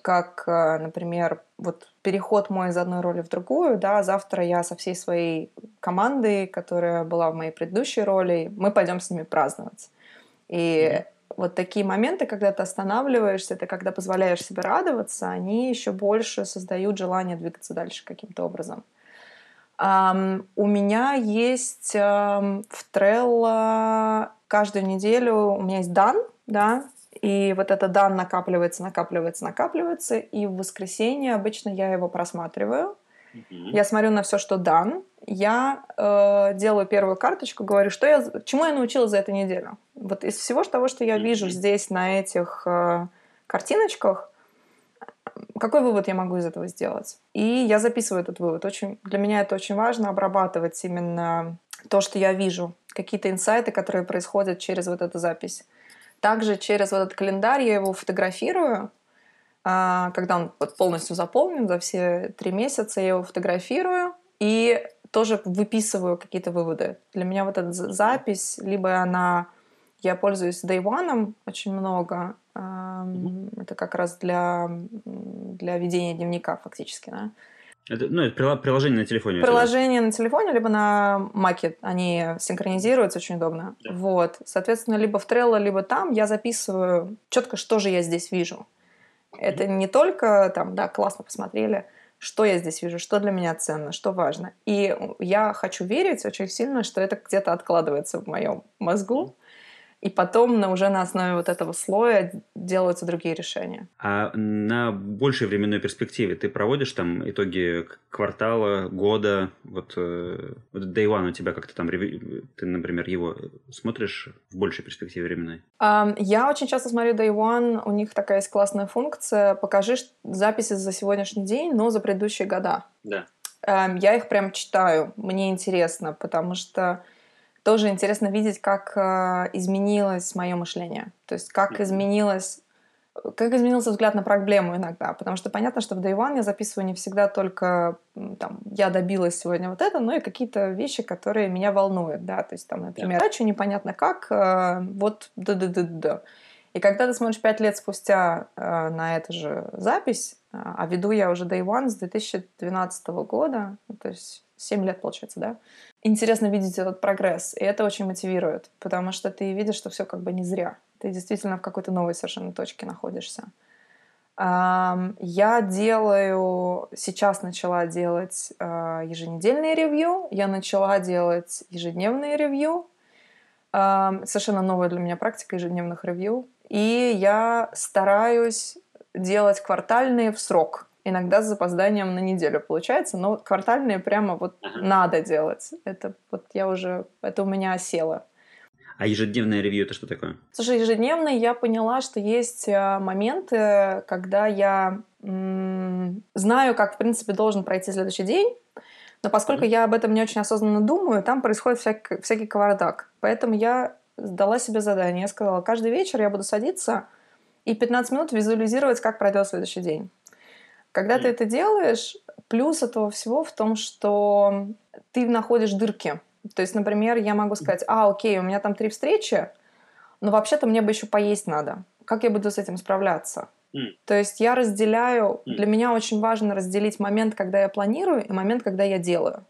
как, э, например, вот переход мой из одной роли в другую, да, завтра я со всей своей командой, которая была в моей предыдущей роли, мы пойдем с ними праздновать. И mm-hmm. вот такие моменты, когда ты останавливаешься, ты когда позволяешь себе радоваться, они еще больше создают желание двигаться дальше каким-то образом. Um, у меня есть um, в Trello каждую неделю у меня есть дан, да, и вот этот дан накапливается, накапливается, накапливается, и в воскресенье обычно я его просматриваю. Mm-hmm. Я смотрю на все, что дан, я э, делаю первую карточку, говорю, что я, чему я научилась за эту неделю. Вот из всего того, что я вижу здесь на этих э, картиночках, какой вывод я могу из этого сделать? И я записываю этот вывод. Очень, для меня это очень важно обрабатывать именно то, что я вижу, какие-то инсайты, которые происходят через вот эту запись. Также через вот этот календарь я его фотографирую, когда он полностью заполнен за все три месяца, я его фотографирую и тоже выписываю какие-то выводы. Для меня вот эта запись, либо она... Я пользуюсь Day One очень много. Это как раз для, для ведения дневника фактически. Да? Это, ну, это приложение на телефоне. Приложение на телефоне, либо на Маке. Они синхронизируются очень удобно. Да. Вот. Соответственно, либо в Trello, либо там я записываю четко, что же я здесь вижу. Это не только там, да, классно посмотрели, что я здесь вижу, что для меня ценно, что важно. И я хочу верить очень сильно, что это где-то откладывается в моем мозгу. И потом на, уже на основе вот этого слоя делаются другие решения. А на большей временной перспективе ты проводишь там итоги квартала, года? Вот, э, вот Day One у тебя как-то там, ты, например, его смотришь в большей перспективе временной? Um, я очень часто смотрю Day One, у них такая есть классная функция, покажи записи за сегодняшний день, но за предыдущие года. Да. Um, я их прям читаю, мне интересно, потому что тоже интересно видеть, как э, изменилось мое мышление. То есть как изменилось как изменился взгляд на проблему иногда, потому что понятно, что в Day One я записываю не всегда только там, я добилась сегодня вот это, но и какие-то вещи, которые меня волнуют, да, то есть там, например, задачу непонятно как, э, вот да-да-да-да. И когда ты смотришь пять лет спустя э, на эту же запись, э, а веду я уже Day One с 2012 года, ну, то есть 7 лет, получается, да, интересно видеть этот прогресс, и это очень мотивирует, потому что ты видишь, что все как бы не зря. Ты действительно в какой-то новой совершенно точке находишься. Я делаю, сейчас начала делать а, еженедельные ревью, я начала делать ежедневные ревью, совершенно новая для меня практика ежедневных ревью, и я стараюсь делать квартальные в срок иногда с запозданием на неделю получается, но квартальные прямо вот ага. надо делать. Это вот я уже, это у меня осело. А ежедневное ревью это что такое? Слушай, ежедневное я поняла, что есть а, моменты, когда я м- знаю, как в принципе должен пройти следующий день, но поскольку mm-hmm. я об этом не очень осознанно думаю, там происходит всякий, всякий кавардак. Поэтому я дала себе задание. Я сказала, каждый вечер я буду садиться и 15 минут визуализировать, как пройдет следующий день. Когда ты это делаешь, плюс этого всего в том, что ты находишь дырки. То есть, например, я могу сказать, а, окей, у меня там три встречи, но вообще-то мне бы еще поесть надо. Как я буду с этим справляться? Mm. То есть я разделяю, mm. для меня очень важно разделить момент, когда я планирую, и момент, когда я делаю.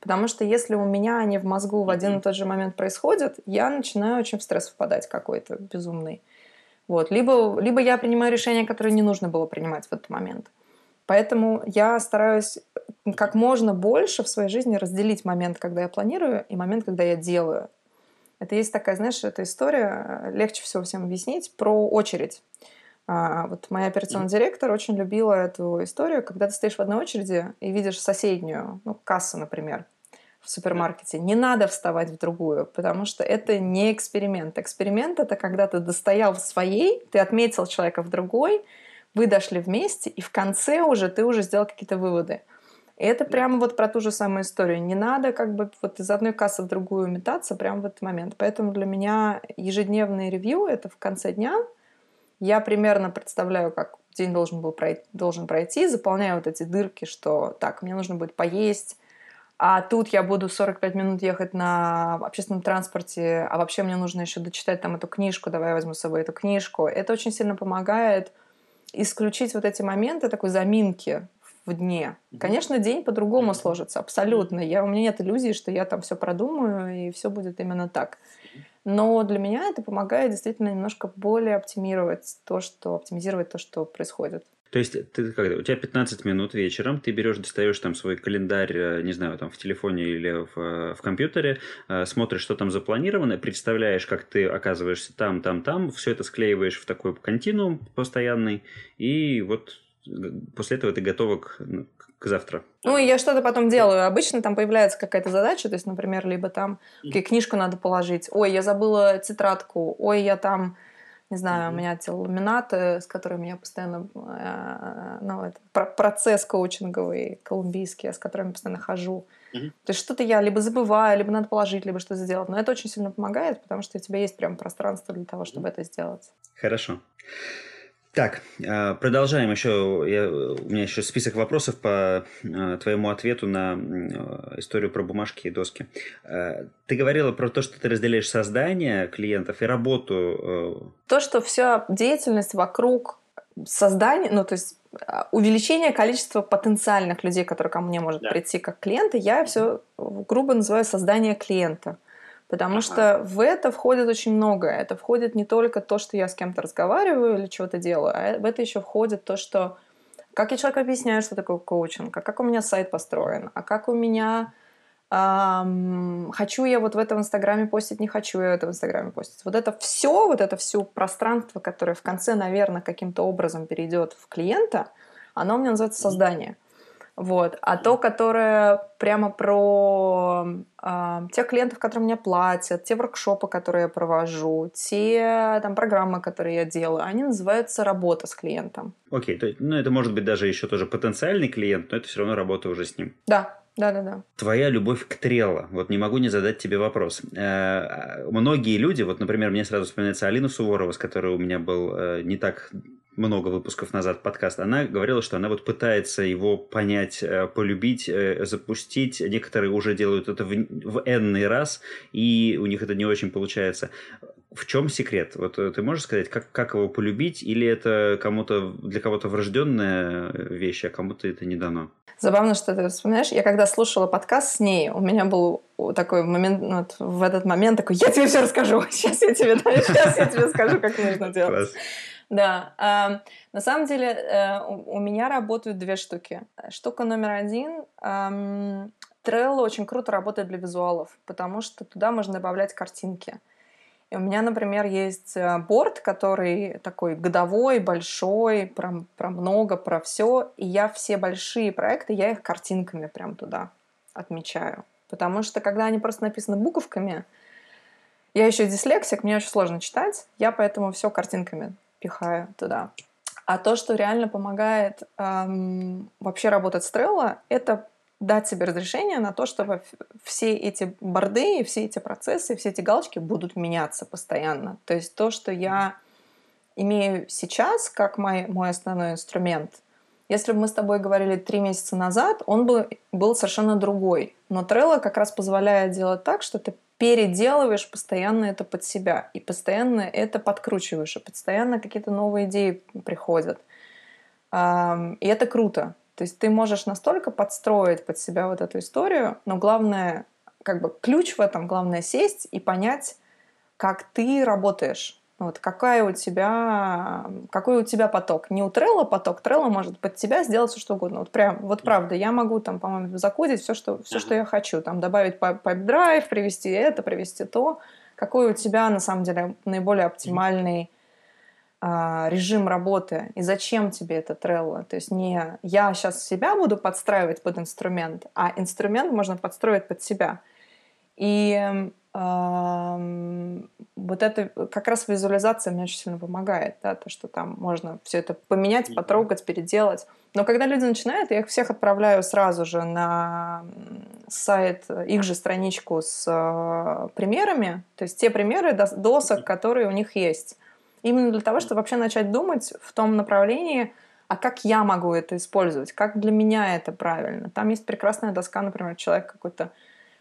Потому что если у меня они в мозгу в один и тот же момент происходят, я начинаю очень в стресс впадать какой-то безумный. Вот. Либо, либо я принимаю решение, которое не нужно было принимать в этот момент. Поэтому я стараюсь как можно больше в своей жизни разделить момент, когда я планирую, и момент, когда я делаю. Это есть такая, знаешь, эта история, э, легче всего всем объяснить, про очередь. А, вот моя операционный директор очень любила эту историю, когда ты стоишь в одной очереди и видишь соседнюю, ну, кассу, например, в супермаркете. Не надо вставать в другую, потому что это не эксперимент. Эксперимент — это когда ты достоял в своей, ты отметил человека в другой — вы дошли вместе, и в конце уже ты уже сделал какие-то выводы. И это прямо вот про ту же самую историю. Не надо как бы вот из одной кассы в другую метаться прямо в этот момент. Поэтому для меня ежедневный ревью — это в конце дня. Я примерно представляю, как день должен был пройти, должен пройти, заполняю вот эти дырки, что так, мне нужно будет поесть, а тут я буду 45 минут ехать на общественном транспорте, а вообще мне нужно еще дочитать там эту книжку, давай я возьму с собой эту книжку. Это очень сильно помогает исключить вот эти моменты такой заминки в дне. Конечно, день по-другому сложится, абсолютно. Я, у меня нет иллюзии, что я там все продумаю, и все будет именно так. Но для меня это помогает действительно немножко более оптимировать то, что, оптимизировать то, что происходит. То есть ты когда у тебя 15 минут вечером, ты берешь, достаешь там свой календарь, э, не знаю, там в телефоне или в, э, в компьютере, э, смотришь, что там запланировано, представляешь, как ты оказываешься там, там, там, все это склеиваешь в такой континуум постоянный, и вот после этого ты готова к, ну, к завтра. Ну, и я что-то потом делаю. Обычно там появляется какая-то задача, то есть, например, либо там okay, книжку надо положить, ой, я забыла тетрадку, ой, я там не знаю, mm-hmm. у меня те ламинаты, с которыми я постоянно, э, ну, это процесс коучинговый, колумбийский, с которыми я постоянно хожу. Mm-hmm. То есть что-то я либо забываю, либо надо положить, либо что-то сделать. Но это очень сильно помогает, потому что у тебя есть прям пространство для того, чтобы mm-hmm. это сделать. Хорошо. Так, а, продолжаем еще. Я, у меня еще список вопросов по а, твоему ответу на историю про бумажки и доски. А, ты говорила про то, что ты разделяешь создание клиентов и работу. То, что вся деятельность вокруг создания, ну то есть увеличение количества потенциальных людей, которые ко мне может да. прийти как клиенты, я все грубо называю создание клиента. Потому ага. что в это входит очень многое. Это входит не только то, что я с кем-то разговариваю или чего-то делаю, а в это еще входит то, что как я человеку объясняю, что такое коучинг, а как у меня сайт построен, а как у меня эм, хочу я вот в этом Инстаграме постить, не хочу я в этом Инстаграме постить. Вот это все, вот это все пространство, которое в конце, наверное, каким-то образом перейдет в клиента, оно у меня называется создание. Вот. А то, которое прямо про э, тех клиентов, которые мне платят, те воркшопы, которые я провожу, те там, программы, которые я делаю, они называются работа с клиентом. Окей, okay, ну это может быть даже еще тоже потенциальный клиент, но это все равно работа уже с ним. Да, да, да, да. Твоя любовь к Трелло. Вот не могу не задать тебе вопрос. Э, многие люди, вот, например, мне сразу вспоминается Алина Суворова, с которой у меня был э, не так много выпусков назад подкаст, она говорила, что она вот пытается его понять, э, полюбить, запустить. Некоторые уже делают это в, в энный раз, и у них это не очень получается. В чем секрет? Вот ты можешь сказать, как, как его полюбить, или это кому-то для кого-то врожденная вещь, а кому-то это не дано? Забавно, что ты вспоминаешь. Я когда слушала подкаст с ней, у меня был такой момент, ну, вот в этот момент такой, я тебе все расскажу, сейчас я тебе, сейчас я тебе скажу, как нужно делать. Да, э, на самом деле э, у, у меня работают две штуки. Штука номер один. Э, Trello очень круто работает для визуалов, потому что туда можно добавлять картинки. И у меня, например, есть э, борт, который такой годовой, большой, про, про много, про все. И я все большие проекты, я их картинками прям туда отмечаю. Потому что когда они просто написаны буковками, я еще дислексик, мне очень сложно читать, я поэтому все картинками пихаю туда. А то, что реально помогает эм, вообще работать с Trello, это дать себе разрешение на то, чтобы все эти борды, все эти процессы, все эти галочки будут меняться постоянно. То есть то, что я имею сейчас как мой, мой основной инструмент, если бы мы с тобой говорили три месяца назад, он бы был совершенно другой. Но Trello как раз позволяет делать так, что ты переделываешь постоянно это под себя, и постоянно это подкручиваешь, и постоянно какие-то новые идеи приходят. И это круто. То есть ты можешь настолько подстроить под себя вот эту историю, но главное, как бы ключ в этом, главное сесть и понять, как ты работаешь. Вот какая у тебя, какой у тебя поток. Не у Trello поток, Trello может под тебя сделать все что угодно. Вот прям, вот правда, я могу там, по-моему, закодить все, что, все, что я хочу. Там добавить Pipedrive, привести это, привести то. Какой у тебя, на самом деле, наиболее оптимальный режим работы и зачем тебе это Trello. То есть не я сейчас себя буду подстраивать под инструмент, а инструмент можно подстроить под себя. И вот это как раз визуализация мне очень сильно помогает, да, то, что там можно все это поменять, потрогать, переделать. Но когда люди начинают, я их всех отправляю сразу же на сайт, их же страничку с э, примерами, то есть те примеры досок, которые у них есть. Именно для того, чтобы вообще начать думать в том направлении, а как я могу это использовать, как для меня это правильно. Там есть прекрасная доска, например, человек какой-то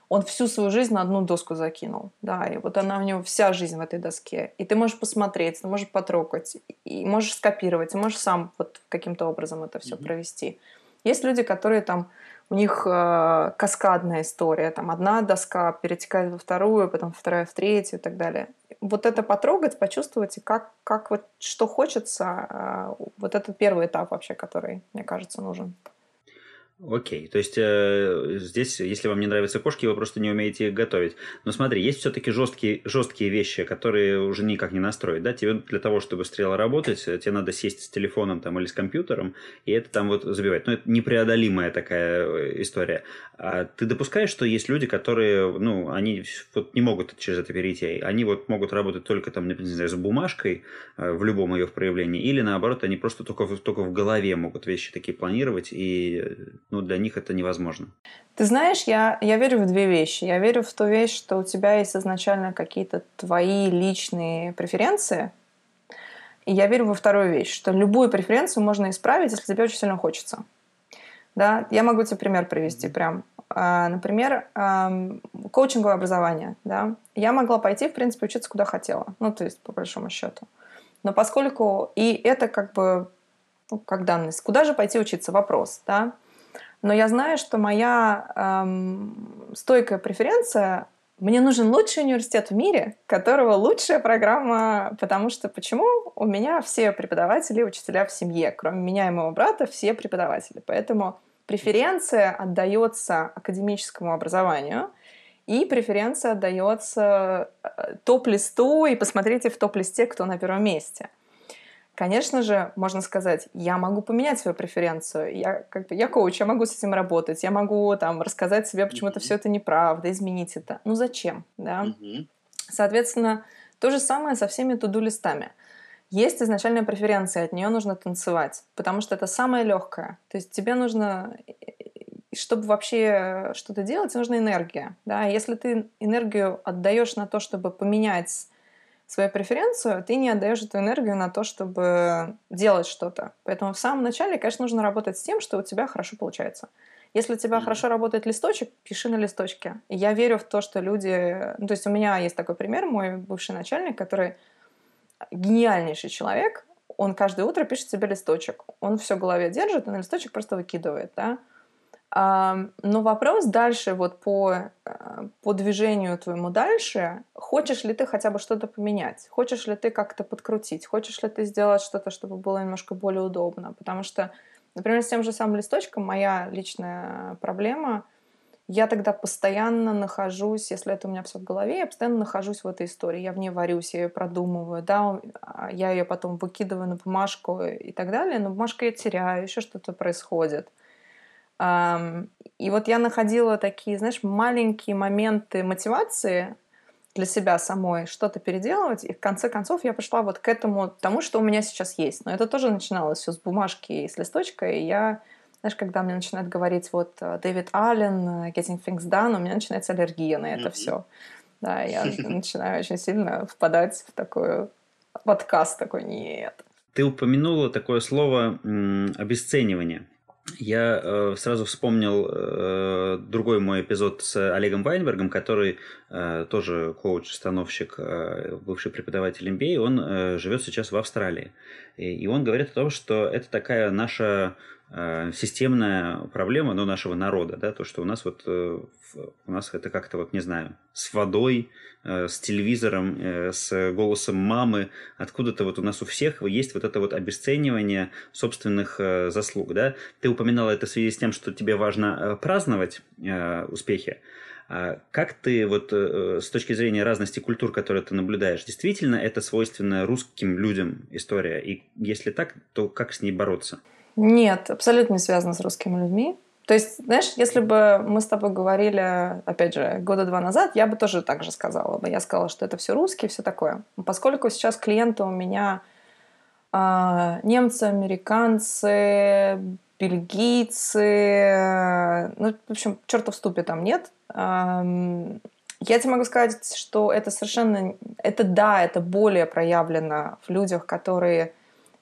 он всю свою жизнь на одну доску закинул, да, и вот она у него вся жизнь в этой доске. И ты можешь посмотреть, ты можешь потрогать, и можешь скопировать, и можешь сам вот каким-то образом это все mm-hmm. провести. Есть люди, которые там, у них э, каскадная история, там одна доска перетекает во вторую, потом вторая в третью и так далее. Вот это потрогать, почувствовать, и как, как вот что хочется, э, вот этот первый этап вообще, который, мне кажется, нужен. Окей, то есть э, здесь, если вам не нравятся кошки, вы просто не умеете их готовить. Но смотри, есть все-таки жесткие, жесткие вещи, которые уже никак не настроить. Да? Тебе для того, чтобы стрела работать, э, тебе надо сесть с телефоном там, или с компьютером, и это там вот забивать. Но это непреодолимая такая э, история. А ты допускаешь, что есть люди, которые, ну, они вот не могут через это перейти. Они вот могут работать только там, не знаю, с бумажкой э, в любом ее проявлении, или наоборот, они просто только, только в голове могут вещи такие планировать и ну, для них это невозможно. Ты знаешь, я, я верю в две вещи. Я верю в ту вещь, что у тебя есть изначально какие-то твои личные преференции, и я верю во вторую вещь, что любую преференцию можно исправить, если тебе очень сильно хочется. Да, я могу тебе пример привести прям. А, например, коучинговое образование. Да? Я могла пойти, в принципе, учиться куда хотела. Ну, то есть, по большому счету. Но поскольку... И это как бы ну, как данность. Куда же пойти учиться? Вопрос. Да? Но я знаю, что моя эм, стойкая преференция мне нужен лучший университет в мире, которого лучшая программа, потому что почему? У меня все преподаватели, учителя в семье, кроме меня и моего брата, все преподаватели. Поэтому преференция отдается академическому образованию, и преференция отдается э, топ-листу, и посмотрите в топ-листе, кто на первом месте. Конечно же, можно сказать, я могу поменять свою преференцию. Я, как бы, я коуч, я могу с этим работать, я могу там рассказать себе, почему это все это неправда, изменить это. Ну зачем, да? Соответственно, то же самое со всеми туду-листами. Есть изначальная преференция, от нее нужно танцевать, потому что это самое легкое. То есть тебе нужно, чтобы вообще что-то делать, нужна энергия. Да? Если ты энергию отдаешь на то, чтобы поменять свою преференцию, ты не отдаешь эту энергию на то, чтобы делать что-то. Поэтому в самом начале, конечно, нужно работать с тем, что у тебя хорошо получается. Если у тебя mm-hmm. хорошо работает листочек, пиши на листочке. И я верю в то, что люди... Ну, то есть у меня есть такой пример, мой бывший начальник, который гениальнейший человек, он каждое утро пишет себе листочек. Он все в голове держит и на листочек просто выкидывает, да. Но вопрос дальше вот по, э, по движению твоему дальше, хочешь ли ты хотя бы что-то поменять, хочешь ли ты как-то подкрутить, хочешь ли ты сделать что-то, чтобы было немножко более удобно, потому что, например, с тем же самым листочком моя личная проблема — я тогда постоянно нахожусь, если это у меня все в голове, я постоянно нахожусь в этой истории. Я в ней варюсь, я ее продумываю, да, а, я ее потом выкидываю на бумажку и так далее, но бумажку я теряю, еще что-то происходит. И вот я находила такие, знаешь, маленькие моменты мотивации для себя самой что-то переделывать, и в конце концов я пришла вот к этому, тому, что у меня сейчас есть. Но это тоже начиналось все с бумажки и с листочка, и я знаешь, когда мне начинают говорить вот э, Дэвид Аллен, э, Getting Things Done, у меня начинается аллергия на это все. Да, я начинаю очень сильно впадать в такой подкаст такой, нет. Ты упомянула такое слово обесценивание. Я э, сразу вспомнил э, другой мой эпизод с Олегом Вайнбергом, который э, тоже коуч-становщик, э, бывший преподаватель MBA. Он э, живет сейчас в Австралии. И, и он говорит о том, что это такая наша Э, системная проблема ну, нашего народа, да, то, что у нас вот э, у нас это как-то вот, не знаю, с водой, э, с телевизором, с голосом мамы, откуда-то вот у нас у всех есть вот это вот обесценивание собственных заслуг, да. Ты упоминала это в связи с тем, что тебе важно праздновать успехи. А как ты вот с точки зрения разности культур, которые ты наблюдаешь, действительно это свойственно русским людям история? И если так, то как с ней бороться? Нет, абсолютно не связано с русскими людьми. То есть, знаешь, если бы мы с тобой говорили, опять же, года два назад, я бы тоже так же сказала бы. Я сказала, что это все русские, все такое. Поскольку сейчас клиенты у меня э, немцы, американцы, бельгийцы, ну, в общем, черта в ступе там нет. Э, я тебе могу сказать, что это совершенно, это да, это более проявлено в людях, которые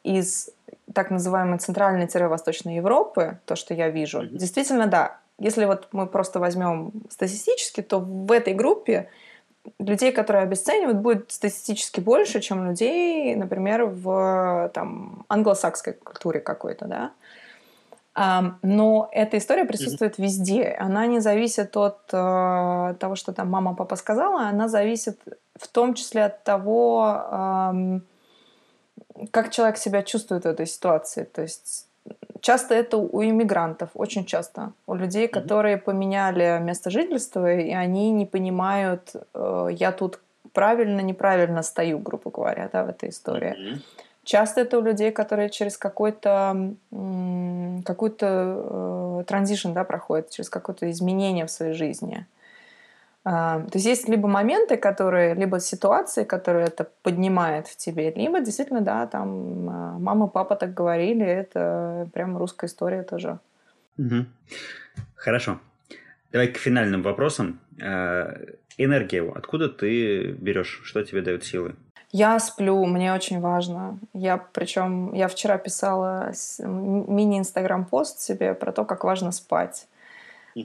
из так называемой центральной-восточной Европы, то, что я вижу, mm-hmm. действительно, да. Если вот мы просто возьмем статистически, то в этой группе людей, которые обесценивают, будет статистически больше, чем людей, например, в там, англосакской культуре какой-то, да. Но эта история присутствует mm-hmm. везде. Она не зависит от э, того, что там мама, папа сказала, она зависит в том числе от того, как человек себя чувствует в этой ситуации. То есть часто это у иммигрантов, очень часто. У людей, которые поменяли место жительства, и они не понимают, э, я тут правильно, неправильно стою, грубо говоря, да, в этой истории. Часто это у людей, которые через какой-то какой-то транзишн да, проходят, через какое-то изменение в своей жизни. То есть есть либо моменты, которые, либо ситуации, которые это поднимает в тебе, либо действительно, да, там а, мама, папа так говорили, это прям русская история тоже. Угу. Хорошо. Давай к финальным вопросам. А, энергию откуда ты берешь? Что тебе дает силы? Я сплю, мне очень важно. Я причем я вчера писала мини-инстаграм пост себе про то, как важно спать.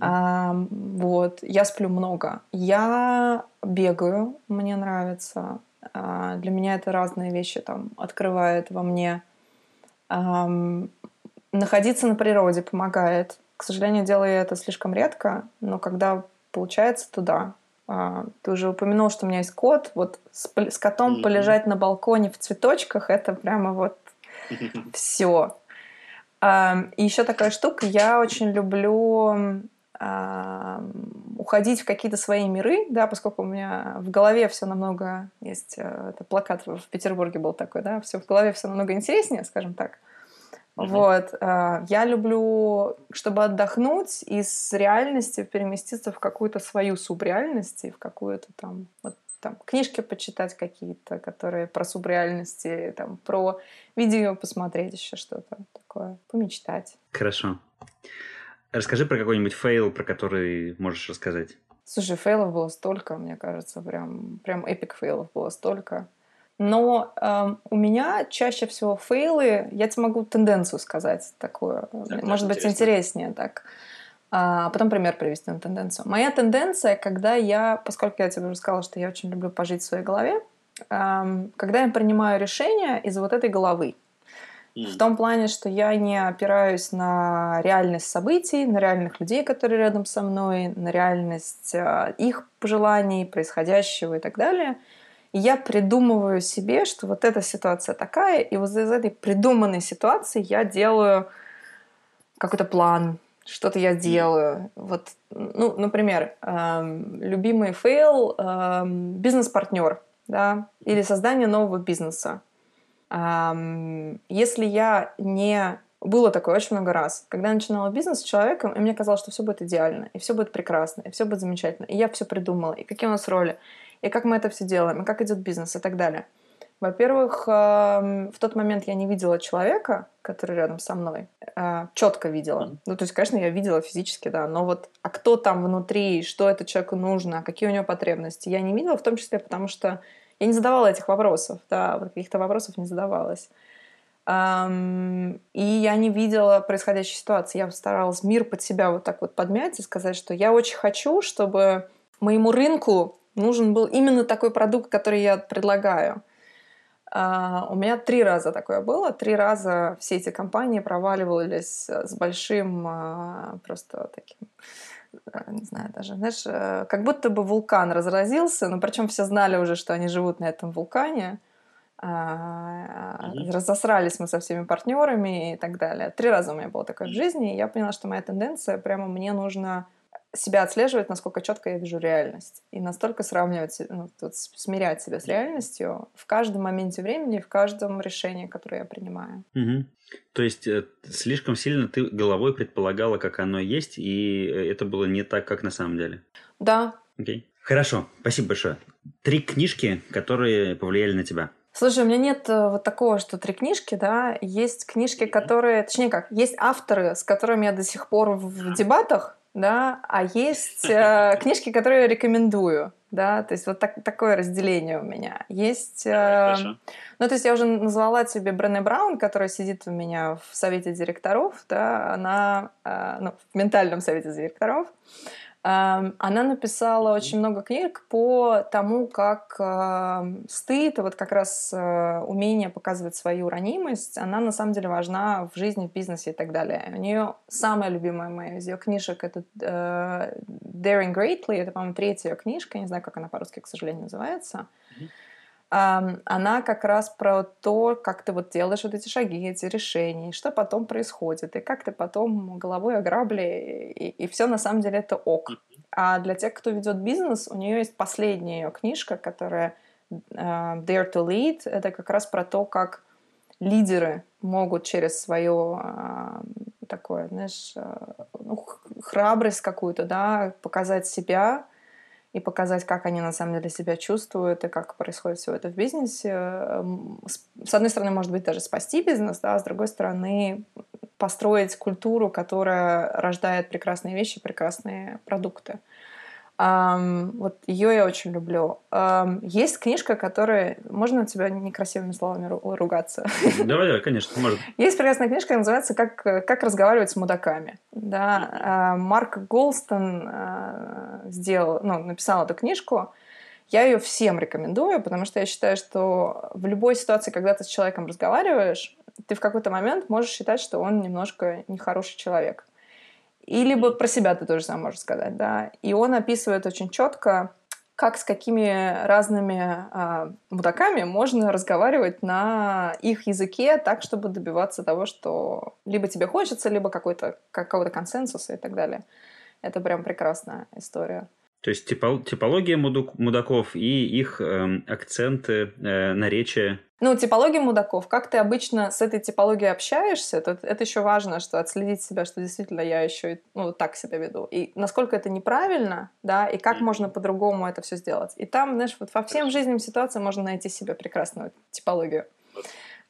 А, вот, я сплю много. Я бегаю, мне нравится. А, для меня это разные вещи там открывает во мне. А, находиться на природе помогает. К сожалению, делаю я это слишком редко, но когда получается, то да. А, ты уже упомянул, что у меня есть кот. Вот с, с котом mm-hmm. полежать на балконе в цветочках это прямо вот все. И еще такая штука, я очень люблю уходить в какие-то свои миры, да, поскольку у меня в голове все намного есть, э, это плакат в Петербурге был такой, да, все в голове все намного интереснее, скажем так. Mm-hmm. Вот, э, я люблю, чтобы отдохнуть из реальности переместиться в какую-то свою субреальность, в какую-то там вот там книжки почитать какие-то, которые про субреальности, там про видео посмотреть еще что-то такое, помечтать. Хорошо. Расскажи про какой-нибудь фейл, про который можешь рассказать. Слушай, фейлов было столько, мне кажется, прям, прям epic фейлов было столько. Но э, у меня чаще всего фейлы, я тебе могу тенденцию сказать такую, так, может быть, интересно. интереснее так. А потом пример привести на тенденцию. Моя тенденция, когда я, поскольку я тебе уже сказала, что я очень люблю пожить в своей голове, э, когда я принимаю решение из вот этой головы, в том плане, что я не опираюсь на реальность событий, на реальных людей, которые рядом со мной, на реальность э, их пожеланий, происходящего и так далее. И я придумываю себе, что вот эта ситуация такая, и вот из этой придуманной ситуации я делаю какой-то план, что-то я делаю. Вот, ну, например, эм, любимый фейл эм, бизнес-партнер, да, или создание нового бизнеса. Если я не... Было такое очень много раз. Когда я начинала бизнес с человеком, и мне казалось, что все будет идеально, и все будет прекрасно, и все будет замечательно. И я все придумала, и какие у нас роли, и как мы это все делаем, и как идет бизнес, и так далее. Во-первых, в тот момент я не видела человека, который рядом со мной, а, четко видела. Ну, то есть, конечно, я видела физически, да, но вот, а кто там внутри, что это человеку нужно, какие у него потребности, я не видела, в том числе потому, что я не задавала этих вопросов, да, вот каких-то вопросов не задавалась. Um, и я не видела происходящей ситуации. Я старалась мир под себя вот так вот подмять и сказать, что я очень хочу, чтобы моему рынку нужен был именно такой продукт, который я предлагаю. Uh, у меня три раза такое было. Три раза все эти компании проваливались с большим uh, просто таким не знаю даже, знаешь, э, как будто бы вулкан разразился, но причем все знали уже, что они живут на этом вулкане. Mm-hmm. Разосрались мы со всеми партнерами и так далее. Три раза у меня было такое в жизни, и я поняла, что моя тенденция прямо мне нужно себя отслеживать, насколько четко я вижу реальность. И настолько сравнивать, ну, вот, смирять себя с реальностью в каждом моменте времени, в каждом решении, которое я принимаю. Угу. То есть э, слишком сильно ты головой предполагала, как оно есть, и э, это было не так, как на самом деле. Да. Окей. Хорошо, спасибо большое. Три книжки, которые повлияли на тебя. Слушай, у меня нет э, вот такого, что три книжки, да. Есть книжки, которые... Точнее как, есть авторы, с которыми я до сих пор в дебатах, да, а есть э, книжки, которые я рекомендую, да, то есть вот так, такое разделение у меня. Есть, э, ну, то есть я уже назвала тебе Брене Браун, которая сидит у меня в совете директоров, да, она, э, ну, в ментальном совете директоров, она написала очень много книг по тому, как стыд, вот как раз э, умение показывать свою ранимость, она на самом деле важна в жизни, в бизнесе и так далее. У нее самая любимая моя из ее книжек это э, Daring Greatly, это, по-моему, третья ее книжка, не знаю, как она по-русски, к сожалению, называется. Mm-hmm она как раз про то, как ты вот делаешь вот эти шаги, эти решения, что потом происходит, и как ты потом головой ограбли, и, и все на самом деле это ок. А для тех, кто ведет бизнес, у нее есть последняя ее книжка, которая Dare to Lead. Это как раз про то, как лидеры могут через свое uh, такое, знаешь, uh, ну, храбрость какую-то, да, показать себя, и показать, как они на самом деле себя чувствуют и как происходит все это в бизнесе. С одной стороны, может быть, даже спасти бизнес, да, а с другой стороны, построить культуру, которая рождает прекрасные вещи, прекрасные продукты. Um, вот ее я очень люблю. Um, есть книжка, которая... Можно у тебя некрасивыми словами ругаться? Давай, давай, конечно, можно. Есть прекрасная книжка, называется «Как, как разговаривать с мудаками». Да? Uh, Марк Голстон uh, сделал, ну, написал эту книжку. Я ее всем рекомендую, потому что я считаю, что в любой ситуации, когда ты с человеком разговариваешь, ты в какой-то момент можешь считать, что он немножко нехороший человек. И либо про себя ты тоже сам можешь сказать, да. И он описывает очень четко, как с какими разными э, мудаками можно разговаривать на их языке так, чтобы добиваться того, что либо тебе хочется, либо какой-то какого-то консенсуса и так далее. Это прям прекрасная история. То есть типология мудаков и их э, акценты, э, наречия. Ну, типология мудаков. Как ты обычно с этой типологией общаешься, то это еще важно, что отследить себя, что действительно я еще ну, так себя веду. И насколько это неправильно, да, и как mm-hmm. можно по-другому это все сделать. И там, знаешь, вот во всем жизненным ситуациям можно найти себе прекрасную типологию.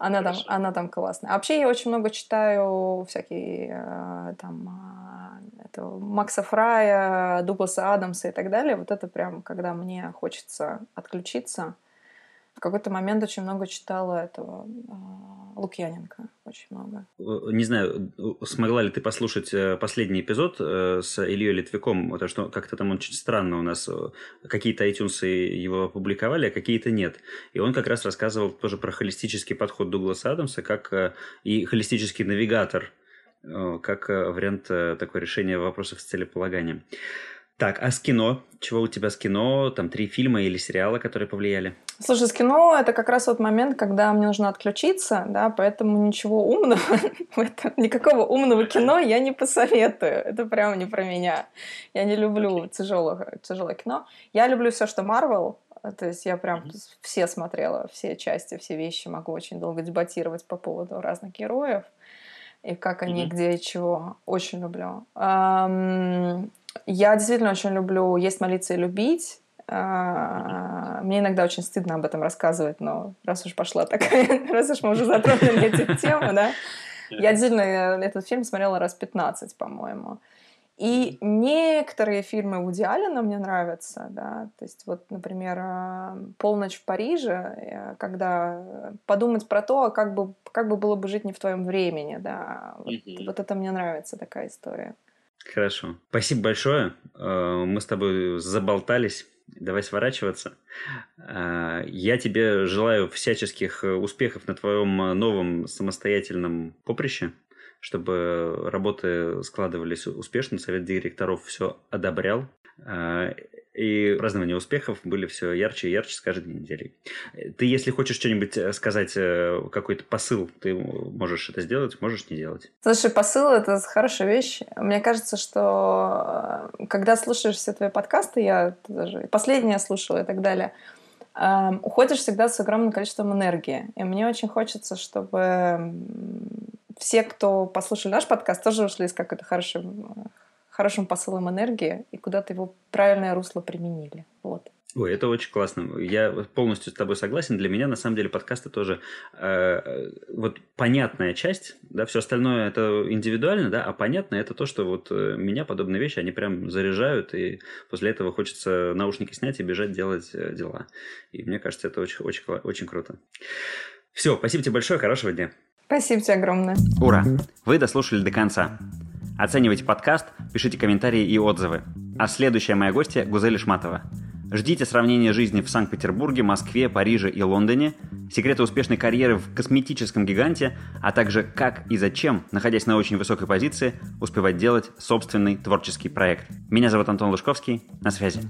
Она там, она там классная. А вообще я очень много читаю всякие э, там э, это, Макса Фрая, Дугласа Адамса и так далее. Вот это прям, когда мне хочется отключиться, в какой-то момент очень много читала этого э, Лукьяненко, очень много. Э, не знаю, смогла ли ты послушать э, последний эпизод э, с Ильей Литвиком, потому что как-то там очень странно у нас какие-то iTunes его опубликовали, а какие-то нет. И он как раз рассказывал тоже про холистический подход Дугласа Адамса, как и холистический навигатор, как вариант такого решения вопросов с целеполаганием. Так, а с кино? Чего у тебя с кино? Там три фильма или сериала, которые повлияли? Слушай, с кино это как раз вот момент, когда мне нужно отключиться, да, поэтому ничего умного, никакого умного кино я не посоветую. Это прямо не про меня. Я не люблю тяжелое, тяжелое кино. Я люблю все, что Марвел, то есть я прям все смотрела, все части, все вещи, могу очень долго дебатировать по поводу разных героев и как они, где и чего. Очень люблю. Я действительно очень люблю есть, молиться и любить. А, мне иногда очень стыдно об этом рассказывать, но раз уж пошла такая, раз уж мы уже затронули эту тему, да, я действительно э, этот фильм смотрела раз 15, по-моему. И некоторые фильмы Вуди Аллена мне нравятся, да, то есть вот, например, э, «Полночь в Париже», э, когда подумать про то, как бы, как бы было бы жить не в твоем времени, да, вот, вот это мне нравится, такая история. Хорошо. Спасибо большое. Э, мы с тобой заболтались. Давай сворачиваться. Э, я тебе желаю всяческих успехов на твоем новом самостоятельном поприще, чтобы работы складывались успешно. Совет директоров все одобрял. Э, и празднования успехов были все ярче и ярче с каждой неделей. Ты, если хочешь что-нибудь э, сказать, э, какой-то посыл, ты можешь это сделать, можешь не делать. Слушай, посыл — это хорошая вещь. Мне кажется, что э, когда слушаешь все твои подкасты, я даже последнее слушала и так далее, уходишь всегда с огромным количеством энергии. И мне очень хочется, чтобы все, кто послушали наш подкаст, тоже ушли с какой-то хорошей, хорошим посылом энергии и куда-то его правильное русло применили. Вот. Ой, это очень классно. Я полностью с тобой согласен. Для меня, на самом деле, подкасты тоже э, вот понятная часть, да, все остальное это индивидуально, да, а понятно это то, что вот э, меня подобные вещи, они прям заряжают, и после этого хочется наушники снять и бежать делать э, дела. И мне кажется, это очень, очень, очень круто. Все, спасибо тебе большое, хорошего дня. Спасибо тебе огромное. Ура! Вы дослушали до конца. Оценивайте подкаст, пишите комментарии и отзывы. А следующая моя гостья – Гузель Шматова. Ждите сравнения жизни в Санкт-Петербурге, Москве, Париже и Лондоне, секреты успешной карьеры в косметическом гиганте, а также как и зачем, находясь на очень высокой позиции, успевать делать собственный творческий проект. Меня зовут Антон Лужковский. На связи.